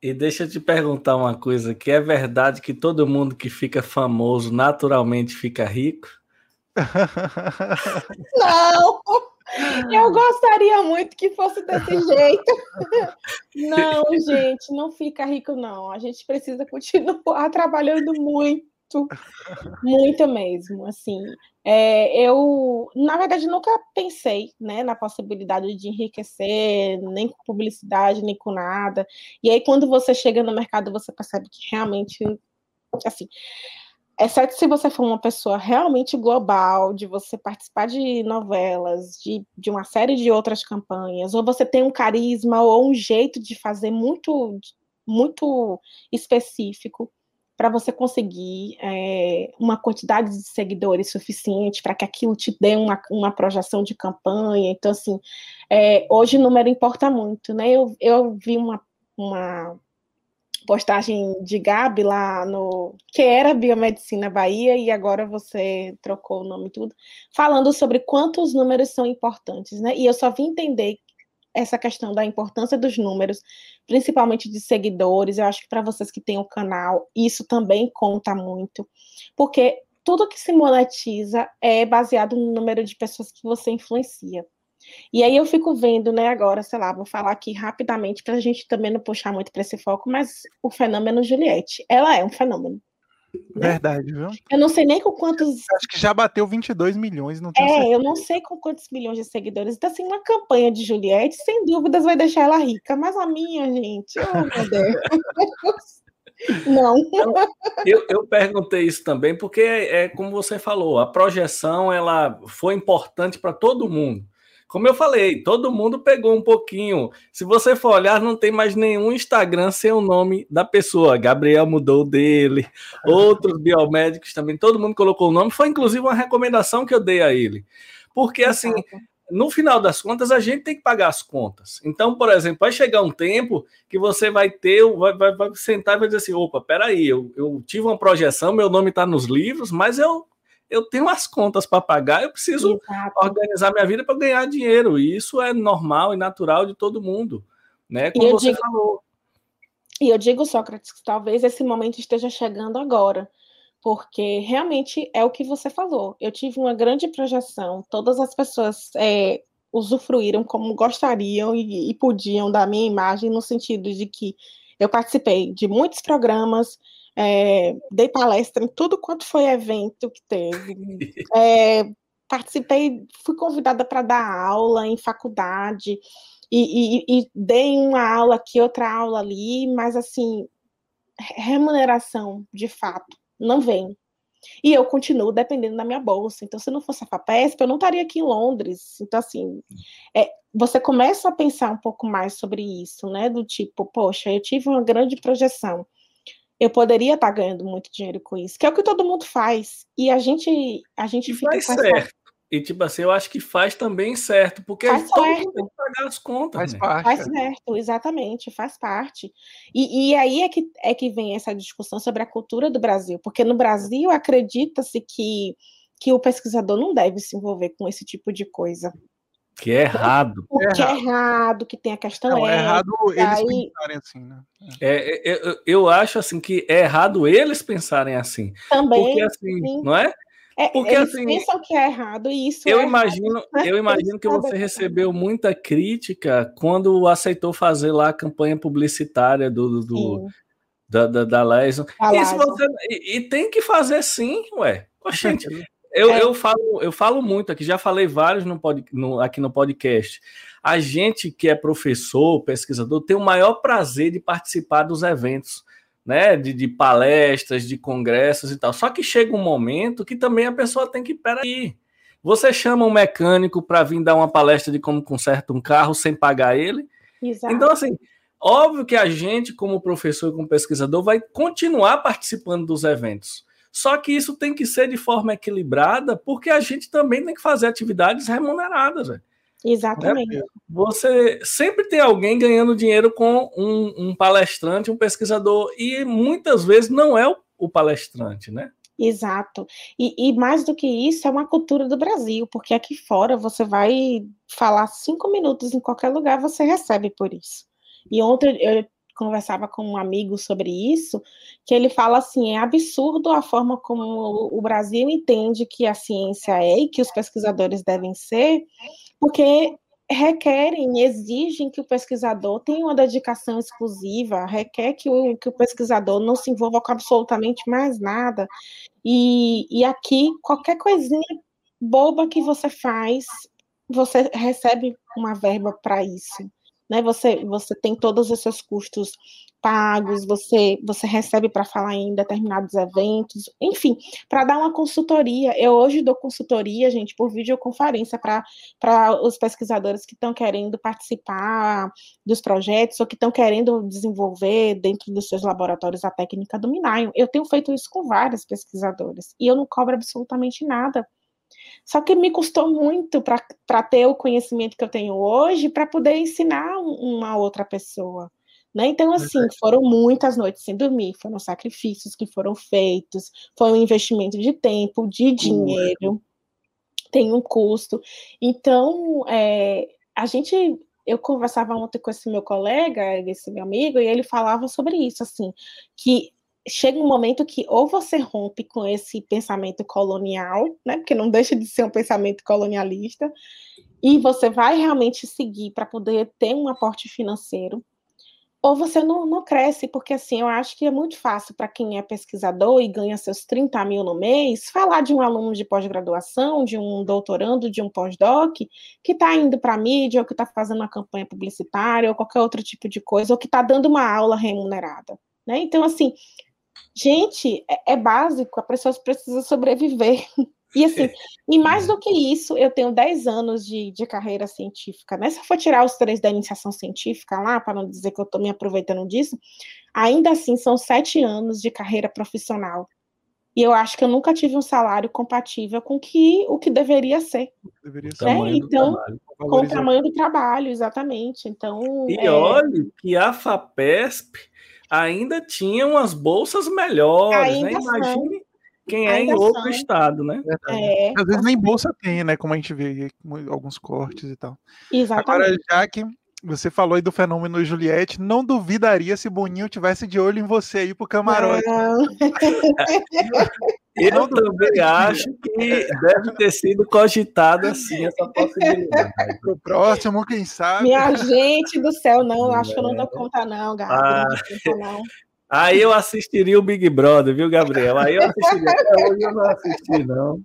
E deixa eu te perguntar uma coisa: que é verdade que todo mundo que fica famoso naturalmente fica rico? Não! Eu gostaria muito que fosse desse jeito. Não, gente, não fica rico, não. A gente precisa continuar trabalhando muito muito, mesmo, assim. É, eu, na verdade, nunca pensei né, na possibilidade de enriquecer, nem com publicidade, nem com nada. E aí, quando você chega no mercado, você percebe que realmente, assim, exceto se você for uma pessoa realmente global, de você participar de novelas, de, de uma série de outras campanhas, ou você tem um carisma ou um jeito de fazer muito, muito específico para você conseguir é, uma quantidade de seguidores suficiente para que aquilo te dê uma, uma projeção de campanha. Então, assim, é, hoje o número importa muito, né? Eu, eu vi uma, uma postagem de Gabi lá no que era Biomedicina Bahia e agora você trocou o nome tudo, falando sobre quantos números são importantes, né? E eu só vim entender essa questão da importância dos números, principalmente de seguidores. Eu acho que para vocês que têm o canal, isso também conta muito, porque tudo que se monetiza é baseado no número de pessoas que você influencia. E aí eu fico vendo, né, agora, sei lá, vou falar aqui rapidamente para a gente também não puxar muito para esse foco, mas o fenômeno Juliette, ela é um fenômeno. Né? Verdade, viu? Eu não sei nem com quantos. Acho que já bateu 22 milhões, não É, certeza. eu não sei com quantos milhões de seguidores. Então, assim, uma campanha de Juliette, sem dúvidas, vai deixar ela rica. Mas a minha, gente, oh meu Deus. Não. Eu, eu, perguntei isso também porque é, é como você falou, a projeção ela foi importante para todo mundo. Como eu falei, todo mundo pegou um pouquinho. Se você for olhar, não tem mais nenhum Instagram sem o nome da pessoa. Gabriel mudou dele, outros biomédicos também, todo mundo colocou o nome. Foi inclusive uma recomendação que eu dei a ele. Porque assim, no final das contas, a gente tem que pagar as contas. Então, por exemplo, vai chegar um tempo que você vai ter, vai, vai, vai sentar e vai dizer assim: opa, peraí, eu, eu tive uma projeção, meu nome está nos livros, mas eu eu tenho as contas para pagar, eu preciso Exato. organizar minha vida para ganhar dinheiro. E isso é normal e natural de todo mundo, né? Como você digo, falou. E eu digo, Sócrates, que talvez esse momento esteja chegando agora, porque realmente é o que você falou. Eu tive uma grande projeção, todas as pessoas é, usufruíram como gostariam e, e podiam da minha imagem, no sentido de que eu participei de muitos programas, é, dei palestra em tudo quanto foi evento que teve. É, participei, fui convidada para dar aula em faculdade e, e, e, dei uma aula aqui, outra aula ali, mas assim, remuneração de fato não vem. E eu continuo dependendo da minha bolsa. Então, se não fosse a FAPESP, eu não estaria aqui em Londres. Então, assim, é, você começa a pensar um pouco mais sobre isso, né? Do tipo, poxa, eu tive uma grande projeção eu poderia estar tá ganhando muito dinheiro com isso, que é o que todo mundo faz. E a gente, a gente e fica faz certo. Essa... E tipo assim, eu acho que faz também certo, porque faz todo certo. mundo tem que pagar as contas. Faz né? parte. Faz certo, exatamente, faz parte. E, e aí é que, é que vem essa discussão sobre a cultura do Brasil, porque no Brasil acredita-se que, que o pesquisador não deve se envolver com esse tipo de coisa. Que é errado. O que é errado, que tem a questão Não, é errado eles aí... pensarem assim, né? É, é, eu, eu acho assim que é errado eles pensarem assim. Também. Porque assim, sim. não é? É, Porque eles assim, pensam que é errado e isso eu é imagino, errado, eu imagino que você recebeu muita crítica quando aceitou fazer lá a campanha publicitária do, do da, da, da Leison. E, e, tem que fazer sim, ué. Gente, eu, é. eu, falo, eu falo muito aqui, já falei vários no, pod, no, aqui no podcast. A gente que é professor, pesquisador, tem o maior prazer de participar dos eventos, né? De, de palestras, de congressos e tal. Só que chega um momento que também a pessoa tem que, peraí, você chama um mecânico para vir dar uma palestra de como conserta um carro sem pagar ele. Exato. Então, assim, óbvio que a gente, como professor e como pesquisador, vai continuar participando dos eventos. Só que isso tem que ser de forma equilibrada, porque a gente também tem que fazer atividades remuneradas. Véio. Exatamente. Né? Você sempre tem alguém ganhando dinheiro com um, um, palestrante, um pesquisador, e muitas vezes não é o, o palestrante, né? Exato. E, e, mais do que isso, é uma cultura do Brasil, porque aqui fora você vai falar cinco minutos em qualquer lugar, você recebe por isso. E ontem eu conversava com um amigo sobre isso, que ele fala assim: é absurdo a forma como o Brasil entende que a ciência é e que os pesquisadores devem ser, porque requerem, exigem que o pesquisador tenha uma dedicação exclusiva, requer que o, que o pesquisador não se envolva com absolutamente mais nada. E, e aqui, qualquer coisinha boba que você faz, você recebe uma verba para isso. Né? Você, você tem todos os seus custos pagos, você, você recebe para falar em determinados eventos, enfim, para dar uma consultoria. Eu hoje dou consultoria, gente, por videoconferência para os pesquisadores que estão querendo participar dos projetos ou que estão querendo desenvolver dentro dos seus laboratórios a técnica do Minaio. Eu tenho feito isso com vários pesquisadores e eu não cobro absolutamente nada. Só que me custou muito para ter o conhecimento que eu tenho hoje para poder ensinar uma outra pessoa. Né? Então, assim, foram muitas noites sem dormir, foram sacrifícios que foram feitos, foi um investimento de tempo, de dinheiro, tem um custo. Então, é, a gente, eu conversava ontem com esse meu colega, esse meu amigo, e ele falava sobre isso, assim, que chega um momento que ou você rompe com esse pensamento colonial, né, porque não deixa de ser um pensamento colonialista, e você vai realmente seguir para poder ter um aporte financeiro, ou você não, não cresce, porque assim, eu acho que é muito fácil para quem é pesquisador e ganha seus 30 mil no mês, falar de um aluno de pós-graduação, de um doutorando, de um pós-doc, que está indo para a mídia, ou que está fazendo uma campanha publicitária, ou qualquer outro tipo de coisa, ou que está dando uma aula remunerada. Né? Então, assim, gente, é, é básico, a pessoa precisa sobreviver. E assim, e mais do que isso, eu tenho 10 anos de, de carreira científica, né? Se eu for tirar os três da iniciação científica lá, para não dizer que eu estou me aproveitando disso, ainda assim são sete anos de carreira profissional. E eu acho que eu nunca tive um salário compatível com que, o que deveria ser. Deveria ser. Né? Então, com o tamanho do trabalho, exatamente. Então, e é... olhe que a FAPESP ainda tinha umas bolsas melhores, né? ainda né? Imagine quem é em outro estado, né? É, Às vezes nem bolsa tem, né? Como a gente vê alguns cortes e tal. Exatamente. Agora, já que você falou aí do fenômeno Juliette, não duvidaria se Boninho tivesse de olho em você aí pro camarote. Eu também acho que deve ter sido cogitado assim essa possibilidade. o próximo, quem sabe? Minha gente do céu, não, acho que eu não dou conta, não, Gabi. Ah. Não não. Aí eu assistiria o Big Brother, viu, Gabriel? Aí eu assistiria. Até hoje eu não assisti, não.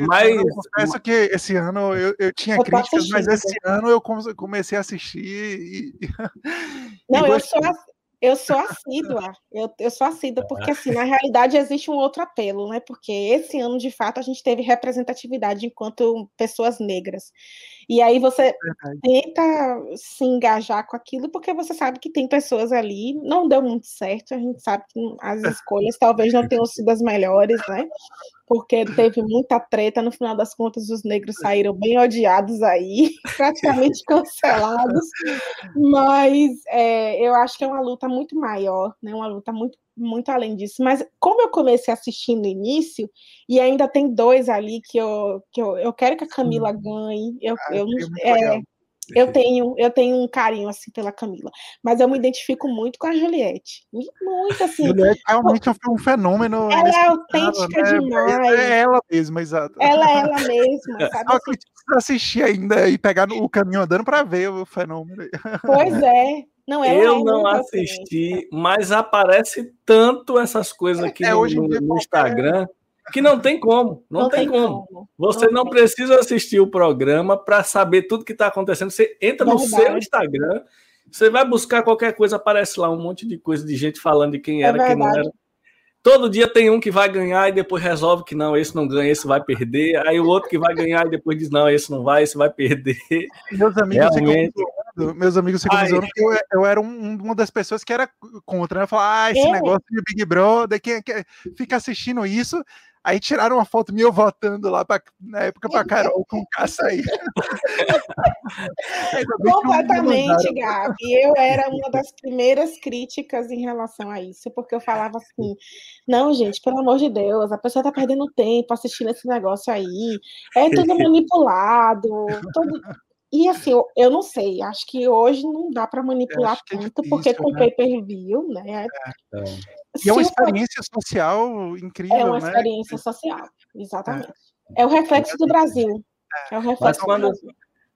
Mas. Eu confesso que esse ano eu, eu tinha eu críticas, mas esse ano eu comecei a assistir e. Não, e eu sou, eu sou assídua, eu, eu sou assídua, porque assim, na realidade existe um outro apelo, né? Porque esse ano, de fato, a gente teve representatividade enquanto pessoas negras. E aí você Verdade. tenta se engajar com aquilo, porque você sabe que tem pessoas ali, não deu muito certo, a gente sabe que as escolhas talvez não tenham sido as melhores, né? porque teve muita treta. No final das contas, os negros saíram bem odiados aí, praticamente cancelados. Mas é, eu acho que é uma luta muito maior, né? Uma luta muito muito além disso. Mas como eu comecei assistindo no início, e ainda tem dois ali que eu, que eu, eu quero que a Camila ganhe. Eu, ah, eu, é, eu tenho, eu tenho um carinho assim pela Camila, mas eu me identifico muito com a Juliette. Muito assim. Juliette realmente é um fenômeno. Ela é autêntica né? demais. É ela mesma, exato. Ela é ela mesma, sabe? Só que assim? assistir ainda e pegar o caminho andando para ver o fenômeno. Pois é. Não, eu é não assisti, mas aparece tanto essas coisas aqui é, no, no, no Instagram que não tem como, não, não tem, tem, como. como. Você não, não precisa assistir o programa para saber tudo que está acontecendo. Você entra no seu Instagram, você vai buscar qualquer coisa, aparece lá um monte de coisa de gente falando de quem é era, é quem não era. Todo dia tem um que vai ganhar e depois resolve que não, esse não ganha, esse vai perder. Aí o outro que vai ganhar e depois diz não, esse não vai, esse vai perder. Meus amigos Realmente... ficam meus amigos ficam dizendo que eu, eu era um, uma das pessoas que era contra, né? Falar, ah, esse é. negócio de Big Brother, quem, quem fica assistindo isso, Aí tiraram uma foto minha votando lá pra, na época para Carol com caça aí. Completamente, Gabi. Eu era uma das primeiras críticas em relação a isso, porque eu falava assim: não, gente, pelo amor de Deus, a pessoa tá perdendo tempo assistindo esse negócio aí, é tudo manipulado, todo... E assim, eu, eu não sei, acho que hoje não dá para manipular é tanto, difícil, porque com né? pay-per-view, né? É. é. E é uma experiência social incrível, É uma né? experiência social, exatamente. É, é o reflexo do Brasil. É o reflexo quando,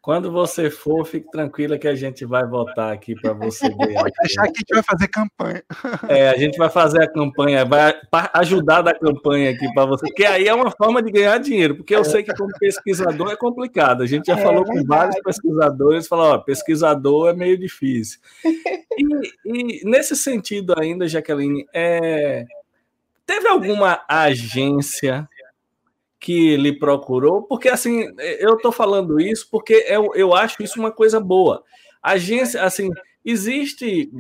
Quando você for, fique tranquila que a gente vai votar aqui para você ver. Pode deixar que a gente vai fazer campanha. É, a gente vai fazer a campanha, vai ajudar da campanha aqui para você, que aí é uma forma de ganhar dinheiro, porque eu sei que como pesquisador é complicado. A gente já é, falou com verdade. vários pesquisadores, falou, ó, pesquisador é meio difícil. E, e nesse sentido ainda, Jaqueline, é, teve alguma agência que lhe procurou, porque assim, eu estou falando isso porque eu, eu acho isso uma coisa boa. Agência, assim, existe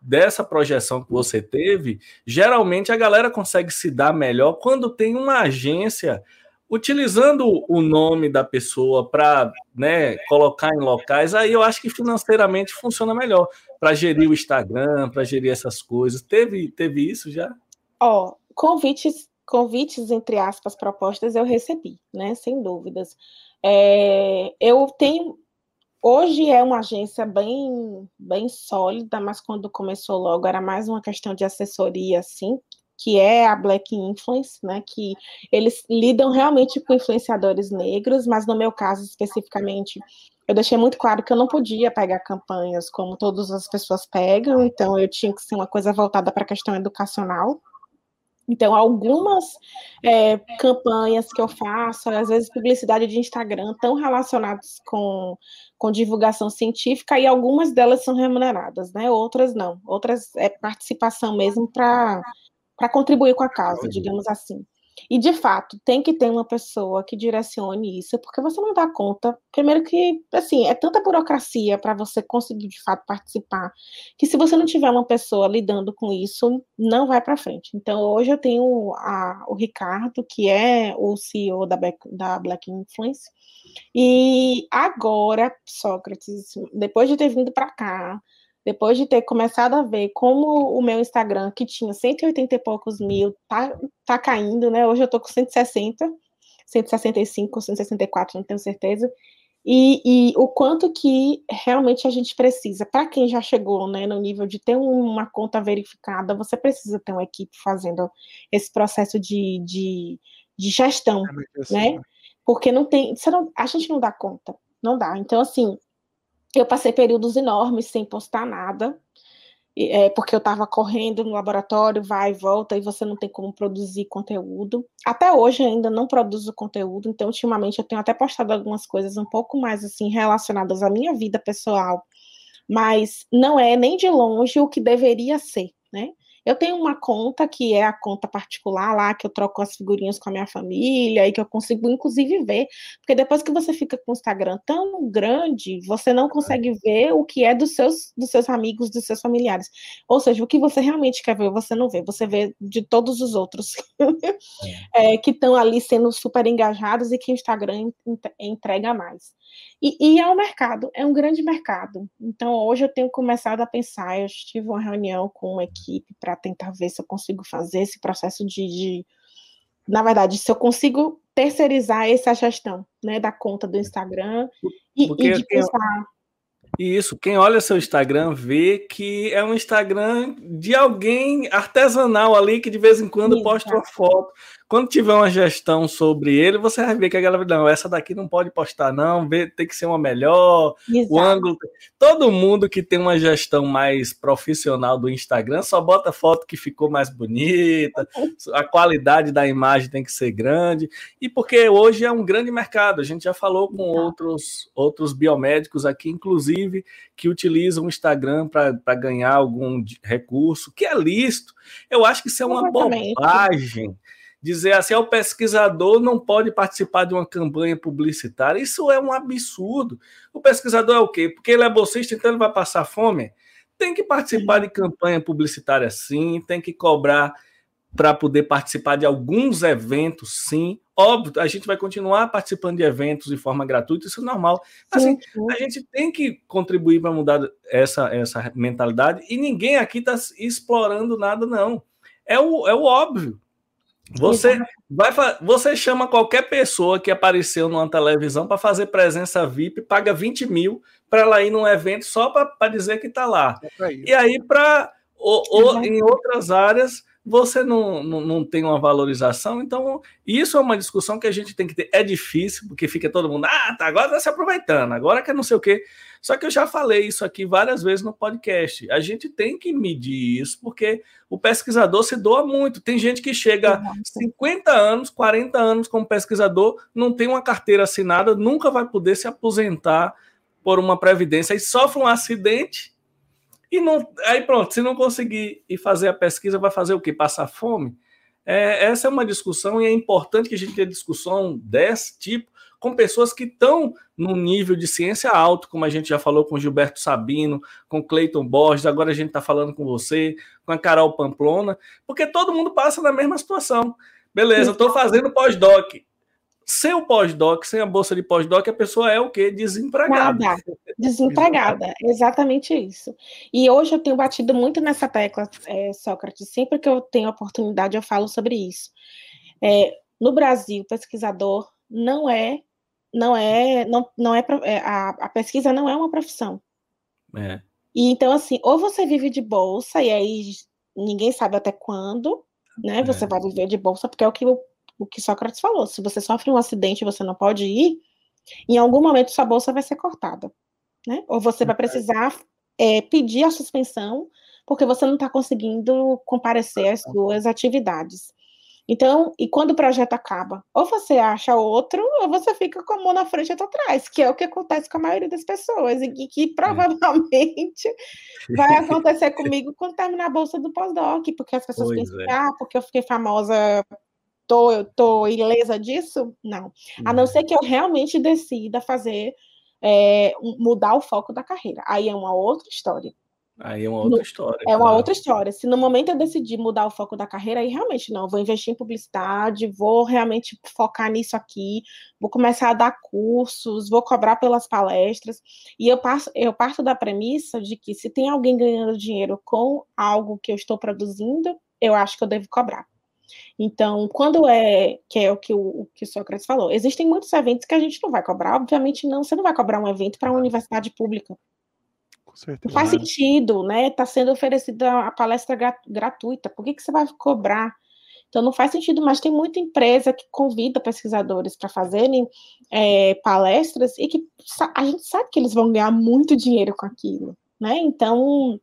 dessa projeção que você teve, geralmente a galera consegue se dar melhor quando tem uma agência utilizando o nome da pessoa para né, colocar em locais, aí eu acho que financeiramente funciona melhor para gerir o Instagram, para gerir essas coisas. Teve, teve isso já? Ó, oh, convites convites, entre aspas, propostas eu recebi, né? Sem dúvidas. É, eu tenho. Hoje é uma agência bem, bem sólida, mas quando começou logo era mais uma questão de assessoria, assim, que é a Black Influence, né? Que eles lidam realmente com influenciadores negros, mas no meu caso especificamente, eu deixei muito claro que eu não podia pegar campanhas como todas as pessoas pegam, então eu tinha que ser uma coisa voltada para a questão educacional. Então, algumas é, campanhas que eu faço, às vezes publicidade de Instagram, estão relacionadas com, com divulgação científica e algumas delas são remuneradas, né? Outras não. Outras é participação mesmo para contribuir com a causa, digamos assim. E, de fato, tem que ter uma pessoa que direcione isso, porque você não dá conta. Primeiro que, assim, é tanta burocracia para você conseguir, de fato, participar, que se você não tiver uma pessoa lidando com isso, não vai para frente. Então, hoje eu tenho a, o Ricardo, que é o CEO da da Black Influence, e agora, Sócrates, depois de ter vindo para cá, depois de ter começado a ver como o meu Instagram, que tinha 180 e poucos mil, tá, tá caindo, né? Hoje eu tô com 160, 165, 164, não tenho certeza. E, e o quanto que realmente a gente precisa. Para quem já chegou né, no nível de ter uma conta verificada, você precisa ter uma equipe fazendo esse processo de, de, de gestão, é né? Porque não tem. Não, a gente não dá conta. Não dá. Então, assim, eu passei períodos enormes sem postar nada, é, porque eu estava correndo no laboratório, vai e volta, e você não tem como produzir conteúdo. Até hoje ainda não produzo conteúdo, então ultimamente eu tenho até postado algumas coisas um pouco mais assim relacionadas à minha vida pessoal, mas não é nem de longe o que deveria ser, né? Eu tenho uma conta que é a conta particular lá, que eu troco as figurinhas com a minha família e que eu consigo, inclusive, ver. Porque depois que você fica com o Instagram tão grande, você não consegue ver o que é dos seus, dos seus amigos, dos seus familiares. Ou seja, o que você realmente quer ver, você não vê. Você vê de todos os outros é. é, que estão ali sendo super engajados e que o Instagram entrega mais. E, e, é um mercado, é um grande mercado. Então, hoje eu tenho começado a pensar. Eu tive uma reunião com uma equipe para tentar ver se eu consigo fazer esse processo de, de, na verdade, se eu consigo terceirizar essa gestão né, da conta do Instagram e, e de pensar. Isso, quem olha seu Instagram vê que é um Instagram de alguém artesanal ali que de vez em quando Isso. posta uma foto quando tiver uma gestão sobre ele, você vai ver que a galera não, essa daqui não pode postar, não, tem que ser uma melhor, Exato. o ângulo. Todo mundo que tem uma gestão mais profissional do Instagram só bota foto que ficou mais bonita, a qualidade da imagem tem que ser grande, e porque hoje é um grande mercado, a gente já falou com outros, outros biomédicos aqui, inclusive, que utilizam o Instagram para ganhar algum recurso, que é lícito. Eu acho que isso é uma bobagem dizer assim, ah, o pesquisador não pode participar de uma campanha publicitária. Isso é um absurdo. O pesquisador é o quê? Porque ele é bolsista, então ele vai passar fome? Tem que participar de campanha publicitária sim, tem que cobrar para poder participar de alguns eventos, sim. Óbvio, a gente vai continuar participando de eventos de forma gratuita, isso é normal. Assim, a gente tem que contribuir para mudar essa, essa mentalidade e ninguém aqui está explorando nada, não. É o, é o óbvio. Você vai, você chama qualquer pessoa que apareceu numa televisão para fazer presença VIP, paga 20 mil para ela ir num evento só para dizer que está lá. É e aí, para ou, ou em outras áreas, você não, não, não, tem uma valorização. Então, isso é uma discussão que a gente tem que ter. É difícil, porque fica todo mundo, ah, tá, agora tá se aproveitando, agora que não sei o quê. Só que eu já falei isso aqui várias vezes no podcast. A gente tem que medir isso, porque o pesquisador se doa muito. Tem gente que chega a 50 anos, 40 anos como pesquisador, não tem uma carteira assinada, nunca vai poder se aposentar por uma previdência e sofre um acidente e não, aí pronto, se não conseguir ir fazer a pesquisa, vai fazer o quê? Passar fome? É, essa é uma discussão e é importante que a gente tenha discussão desse tipo com pessoas que estão num nível de ciência alto, como a gente já falou com Gilberto Sabino, com Cleiton Borges, agora a gente está falando com você, com a Carol Pamplona, porque todo mundo passa na mesma situação. Beleza, estou fazendo pós-doc. Sem o pós-doc, sem a bolsa de pós-doc, a pessoa é o quê? Desempregada. Nada. Desempregada, exatamente isso. E hoje eu tenho batido muito nessa tecla, é, Sócrates, sempre que eu tenho oportunidade eu falo sobre isso. É, no Brasil, pesquisador não é, não é, não, não é, é a, a pesquisa não é uma profissão. É. E então, assim, ou você vive de bolsa, e aí ninguém sabe até quando, né? Você é. vai viver de bolsa, porque é o que o o que Sócrates falou: se você sofre um acidente e você não pode ir, em algum momento sua bolsa vai ser cortada, né? Ou você vai precisar é, pedir a suspensão porque você não está conseguindo comparecer às suas atividades. Então, e quando o projeto acaba, ou você acha outro, ou você fica com a mão na frente e outra atrás, que é o que acontece com a maioria das pessoas, e que provavelmente vai acontecer comigo quando terminar a bolsa do pós-doc, porque as pessoas pois pensam, é. ah, porque eu fiquei famosa tô, eu tô ilesa disso? Não. A não uhum. ser que eu realmente decida fazer, é, mudar o foco da carreira. Aí é uma outra história. Aí é uma outra história. É uma claro. outra história. Se no momento eu decidir mudar o foco da carreira, aí realmente não, vou investir em publicidade, vou realmente focar nisso aqui, vou começar a dar cursos, vou cobrar pelas palestras. E eu, passo, eu parto da premissa de que se tem alguém ganhando dinheiro com algo que eu estou produzindo, eu acho que eu devo cobrar. Então, quando é, que é o que o, o que o Sócrates falou, existem muitos eventos que a gente não vai cobrar, obviamente não, você não vai cobrar um evento para uma universidade pública. Não faz sentido, né? Está sendo oferecida a palestra gratuita, por que, que você vai cobrar? Então não faz sentido, mas tem muita empresa que convida pesquisadores para fazerem é, palestras e que a gente sabe que eles vão ganhar muito dinheiro com aquilo, né? Então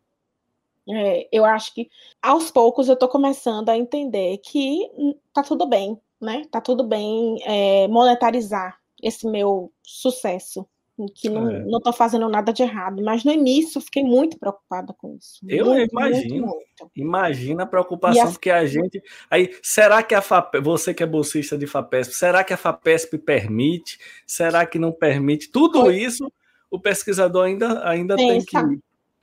é, eu acho que aos poucos eu estou começando a entender que hum, tá tudo bem, né? Tá tudo bem é, monetarizar esse meu sucesso, que não, é. não tô fazendo nada de errado. Mas no início eu fiquei muito preocupada com isso. Eu muito, imagino. Muito, muito. Imagina a preocupação, a... porque a gente. Aí, será que a FAPESP, você que é bolsista de FAPESP, será que a FAPESP permite? Será que não permite? Tudo isso o pesquisador ainda, ainda tem que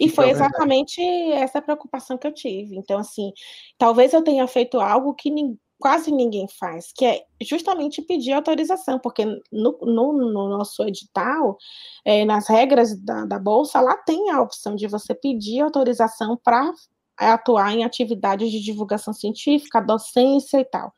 e foi então, exatamente essa preocupação que eu tive. Então, assim, talvez eu tenha feito algo que quase ninguém faz, que é justamente pedir autorização, porque no, no, no nosso edital, é, nas regras da, da, Bolsa, lá tem a opção de você pedir autorização para atuar em atividades de divulgação científica, docência e tal.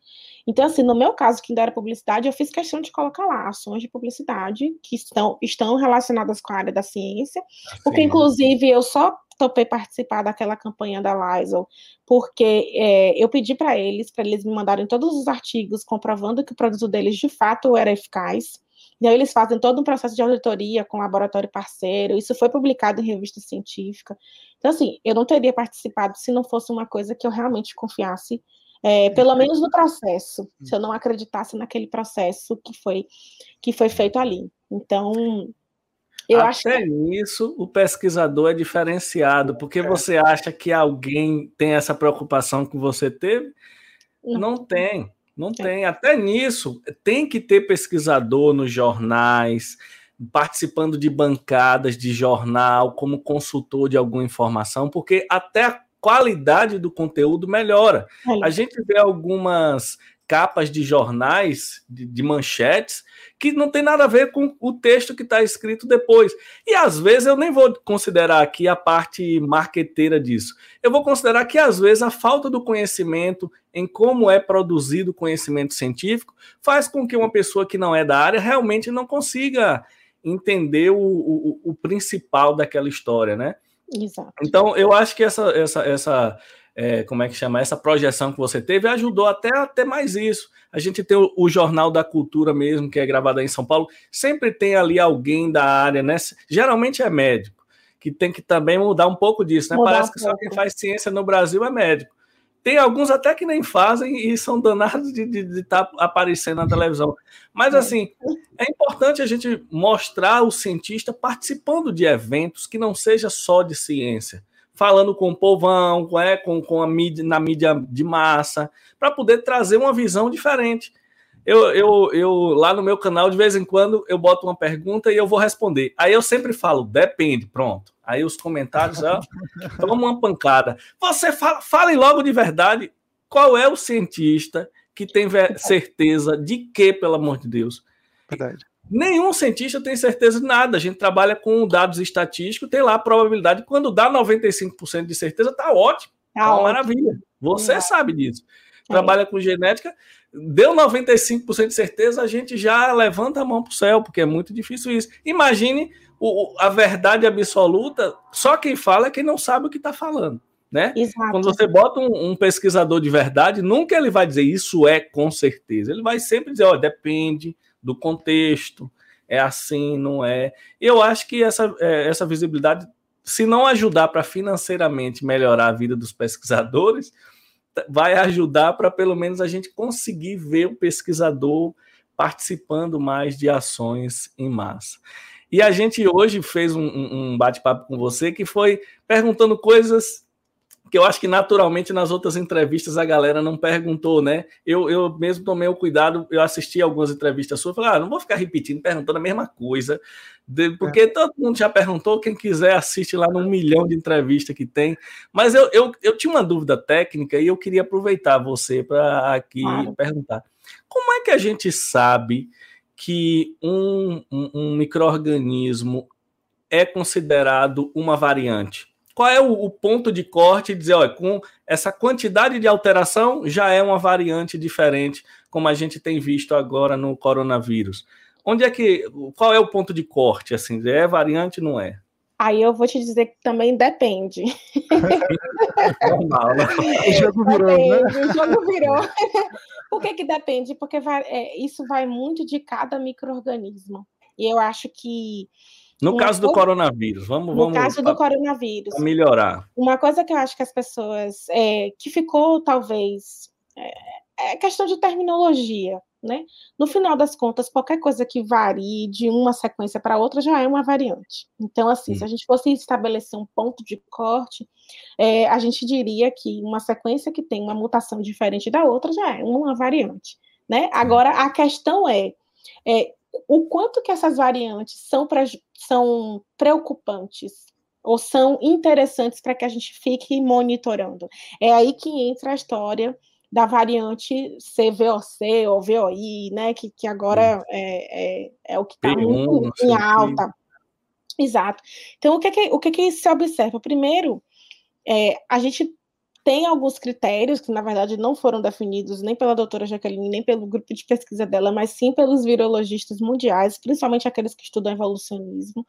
Então, assim, no meu caso, que ainda era publicidade, eu fiz questão de colocar lá ações de publicidade que estão, estão relacionadas com a área da ciência, assim, porque, inclusive, eu só topei participar daquela campanha da Lysol, porque é, eu pedi para eles, para eles me mandarem todos os artigos comprovando que o produto deles, de fato, era eficaz, e aí eles fazem todo um processo de auditoria com laboratório parceiro, isso foi publicado em revista científica. Então, assim, eu não teria participado se não fosse uma coisa que eu realmente confiasse é, pelo menos no processo, se eu não acreditasse naquele processo que foi, que foi feito ali. Então, eu Até acho que... nisso, o pesquisador é diferenciado, porque é. você acha que alguém tem essa preocupação que você teve? Não, não tem, não é. tem. Até nisso, tem que ter pesquisador nos jornais, participando de bancadas de jornal, como consultor de alguma informação, porque até qualidade do conteúdo melhora. A gente vê algumas capas de jornais, de, de, manchetes, que não tem nada a ver com o texto que está escrito depois. E às vezes eu nem vou considerar aqui a parte marqueteira disso. Eu vou considerar que às vezes a falta do conhecimento em como é produzido o conhecimento científico faz com que uma pessoa que não é da área realmente não consiga entender o, o, o principal daquela história, né? Exato. Então, eu acho que essa, essa, essa, é, como é que chama, essa projeção que você teve, ajudou até a ter mais isso. A gente tem o, o, Jornal da Cultura mesmo, que é gravado em São Paulo, sempre tem ali alguém da área, né? Geralmente é médico, que tem que também mudar um pouco disso, né? Mudar Parece que só quem faz ciência no Brasil é médico. Tem alguns até que nem fazem e são danados de estar tá aparecendo na televisão. Mas, é. assim, é importante a gente mostrar o cientista participando de eventos que não seja só de ciência falando com o povão, é, com, com a mídia, na mídia de massa, para poder trazer uma visão diferente. Eu, eu, eu, lá no meu canal, de vez em quando, eu boto uma pergunta e eu vou responder. Aí eu sempre falo, depende, pronto. Aí os comentários, ó, tomam uma pancada. Você fala, fale logo de verdade. Qual é o cientista que tem certeza de que, pelo amor de Deus? Verdade. Nenhum cientista tem certeza de nada. A gente trabalha com dados estatísticos, tem lá a probabilidade. Quando dá 95% de certeza, tá ótimo. Tá é uma ótimo. maravilha. Você é. sabe disso. Trabalha com genética, deu 95% de certeza, a gente já levanta a mão para o céu, porque é muito difícil isso. Imagine o, a verdade absoluta, só quem fala é quem não sabe o que está falando. Né? Exato. Quando você bota um, um, pesquisador de verdade, nunca ele vai dizer isso é com certeza. Ele vai sempre dizer, ó, depende, do contexto, é assim, não é. Eu acho que essa, é, essa visibilidade, se não ajudar para financeiramente melhorar a vida dos pesquisadores, vai ajudar para pelo menos a gente conseguir ver o pesquisador participando mais de ações em massa. E a gente hoje fez um, um bate-papo com você que foi perguntando coisas que eu acho que naturalmente nas outras entrevistas a galera não perguntou, né? Eu, eu mesmo tomei o cuidado, eu assisti algumas entrevistas suas, falei, ah, não vou ficar repetindo, perguntando a mesma coisa, porque é. todo mundo já perguntou, quem quiser assiste lá num milhão de entrevistas que tem. Mas eu, eu, eu tinha uma dúvida técnica e eu queria aproveitar você para aqui claro. perguntar. Como é que a gente sabe que um, um, um microorganismo é considerado uma variante? qual é o, o ponto de corte e dizer, olha, com essa quantidade de alteração já é uma variante diferente, como a gente tem visto agora no coronavírus. Onde é que, qual é o ponto de corte, assim, é variante não é? Aí eu vou te dizer que também depende. Normal, né? O jogo virou, né? depende, né? O jogo virou. Por que que depende? Porque vai, é, isso vai muito de cada microorganismo. E eu acho que no caso do coronavírus, vamos, vamos. No caso pra, do coronavírus. melhorar. Uma coisa que eu acho que as pessoas. É, que ficou, talvez. É, é questão de terminologia, né? No final das contas, qualquer coisa que varie de uma sequência para outra já é uma variante. Então, assim, hum. se a gente fosse estabelecer um ponto de corte, é, a gente diria que uma sequência que tem uma mutação diferente da outra já é uma variante, né? Agora, a questão é, é o quanto que essas variantes são, pra, são preocupantes ou são interessantes para que a gente fique monitorando. É aí que entra a história da variante CVOC ou VOI, né, que, que agora é, é, é o que está muito em alta. Que... Exato. Então, o que, que, o que, que se observa? Primeiro, é, a gente tem alguns critérios que, na verdade, não foram definidos nem pela doutora Jaqueline, nem pelo grupo de pesquisa dela, mas sim pelos virologistas mundiais, principalmente aqueles que estudam evolucionismo,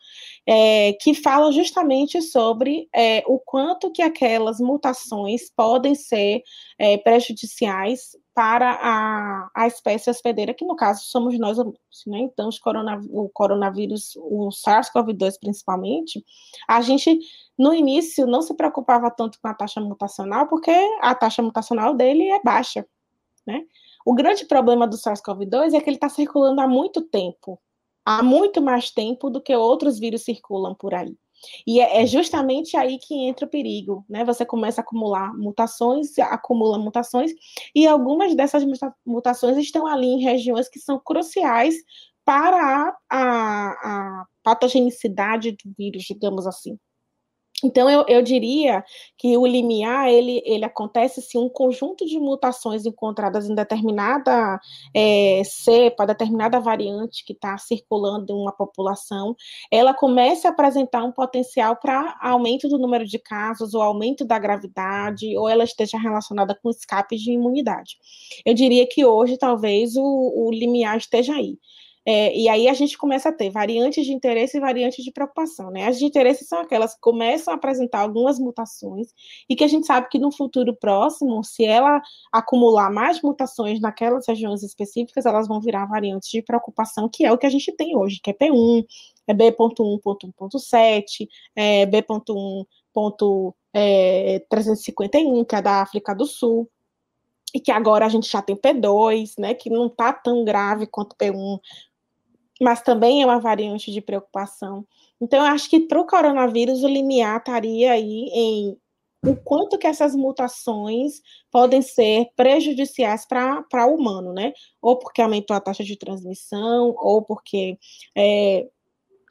é, que falam justamente sobre é, o quanto que aquelas mutações podem ser é, prejudiciais para a, a espécie hospedeira, que no caso somos nós né? Então, o coronavírus, o SARS-CoV-2 principalmente, a gente no início não se preocupava tanto com a taxa mutacional, porque a taxa mutacional dele é baixa, né? O grande problema do SARS-CoV-2 é que ele está circulando há muito tempo, há muito mais tempo do que outros vírus circulam por aí. E é, é justamente aí que entra o perigo, né? Você começa a acumular mutações, acumula mutações, e algumas dessas mutações estão ali em regiões que são cruciais para a, a, a patogenicidade do vírus, digamos assim. Então, eu, eu, diria que o limiar, ele, ele acontece se um conjunto de mutações encontradas em determinada é, cepa, determinada variante que está circulando em uma população, ela comece a apresentar um potencial para aumento do número de casos, ou aumento da gravidade, ou ela esteja relacionada com escape de imunidade. Eu diria que hoje, talvez, o, o limiar esteja aí. É, e aí a gente começa a ter variantes de interesse e variantes de preocupação. Né? As de interesse são aquelas que começam a apresentar algumas mutações e que a gente sabe que no futuro próximo, se ela acumular mais mutações naquelas regiões específicas, elas vão virar variantes de preocupação, que é o que a gente tem hoje, que é P1, é B.1.1.7, é B.1.351, que é da África do Sul e que agora a gente já tem P2, né, que não está tão grave quanto P1, mas também é uma variante de preocupação. Então, eu acho que para o coronavírus, o limiar estaria aí em o quanto que essas mutações podem ser prejudiciais para o humano, né? Ou porque aumentou a taxa de transmissão, ou porque está é,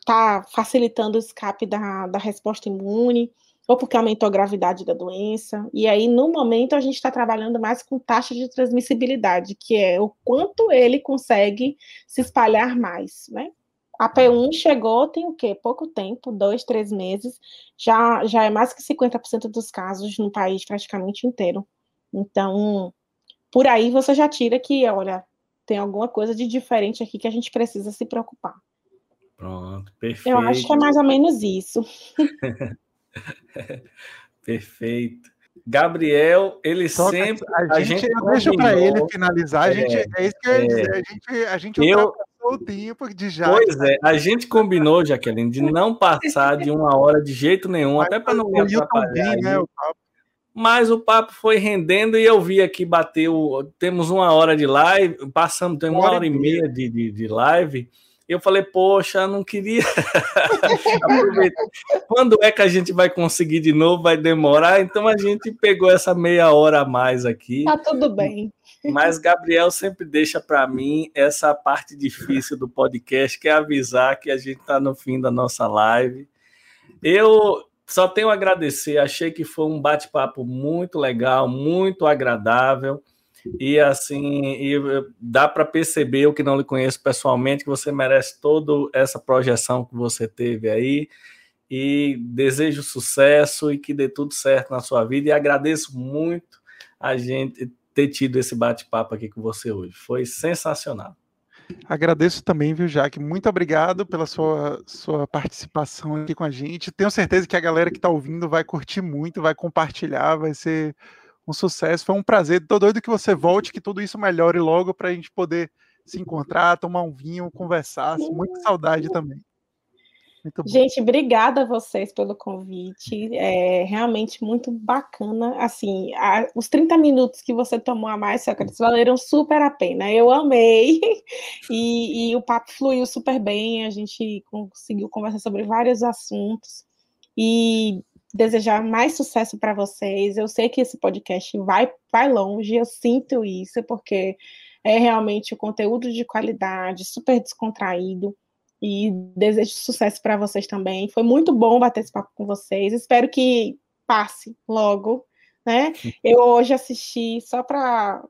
tá facilitando o escape da, da resposta imune ou porque aumentou a gravidade da doença. E aí, no momento, a gente está trabalhando mais com taxa de transmissibilidade, que é o quanto ele consegue se espalhar mais, né? A P1 chegou, tem o quê? Pouco tempo, dois, três meses, já, já é mais que 50% dos casos no país praticamente inteiro. Então, por aí você já tira que, olha, tem alguma coisa de diferente aqui que a gente precisa se preocupar. Pronto, perfeito. Eu acho que é mais ou menos isso. Perfeito. Gabriel, ele Só sempre. A, a gente, gente deixa para ele finalizar. A gente, é, é isso que eu ia é, dizer. A gente, a gente eu, o tempo de já. Pois é, a gente combinou, Jaqueline, de não passar de uma hora de jeito nenhum, Mas até para não me atrapalhar. né, o Mas o papo foi rendendo e eu vi aqui bateu. Temos uma hora de live, passamos, tem uma, uma hora, e meia de, de, de live eu falei, poxa, não queria. Quando é que a gente vai conseguir de novo? Vai demorar, então a gente pegou essa meia hora a mais aqui. Tá tudo bem. Mas Gabriel sempre deixa para mim essa parte difícil do podcast, que é avisar que a gente está no fim da nossa live. Eu só tenho a agradecer, achei que foi um bate-papo muito legal, muito agradável. E assim, e dá para perceber, o que não lhe conheço pessoalmente, que você merece toda essa projeção que você teve aí. E desejo sucesso e que dê tudo certo na sua vida. E agradeço muito a gente ter tido esse bate-papo aqui com você hoje. Foi sensacional. Agradeço também, viu, Jaque? Muito obrigado pela sua, sua participação aqui com a gente. Tenho certeza que a galera que está ouvindo vai curtir muito, vai compartilhar, vai ser um sucesso. Foi um prazer. Tô doido que você volte, que tudo isso melhore logo para a gente poder se encontrar, tomar um vinho, conversar. Muita saudade também. Gente, obrigada a vocês pelo convite. É realmente muito bacana. Assim, a, os 30 minutos que você tomou a mais, Sócrates, valeram super a pena. Eu amei. E, e o papo fluiu super bem. A gente conseguiu conversar sobre vários assuntos. E desejar mais sucesso para vocês. Eu sei que esse podcast vai, vai longe, eu sinto isso, porque é realmente o conteúdo de qualidade, super descontraído. E desejo sucesso para vocês também. Foi muito bom bater esse papo com vocês. Espero que passe logo, né? Eu hoje assisti, só para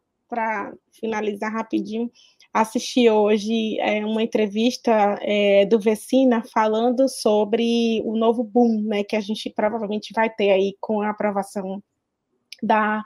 finalizar rapidinho, assisti hoje é, uma entrevista é, do Vecina falando sobre o novo boom, né, que a gente provavelmente vai ter aí com a aprovação da,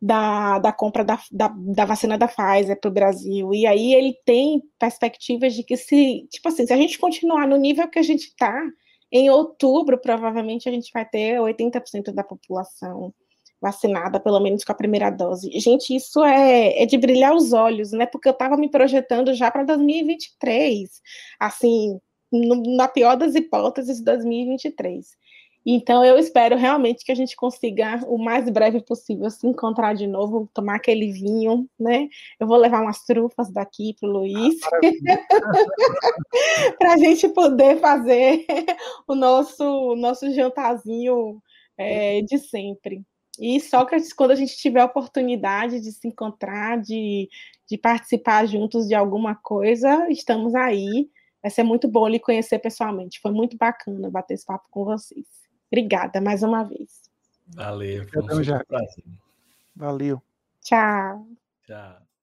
da, da compra da, da, da vacina da Pfizer para o Brasil. E aí ele tem perspectivas de que se, tipo assim, se a gente continuar no nível que a gente está, em outubro, provavelmente a gente vai ter 80% da população vacinada, pelo menos com a primeira dose. Gente, isso é, é de brilhar os olhos, né? Porque eu estava me projetando já para 2023, assim, no, na pior das hipóteses, 2023. Então, eu espero realmente que a gente consiga, o mais breve possível, se encontrar de novo, tomar aquele vinho, né? Eu vou levar umas trufas daqui para o Luiz, ah, para a gente poder fazer o nosso, nosso jantarzinho é, de sempre. E Sócrates, quando a gente tiver a oportunidade de se encontrar, de, de participar juntos de alguma coisa, estamos aí. Vai ser muito bom lhe conhecer pessoalmente. Foi muito bacana bater esse papo com vocês. Obrigada mais uma vez. Valeu, foi um prazer. Valeu. Tchau. Tchau.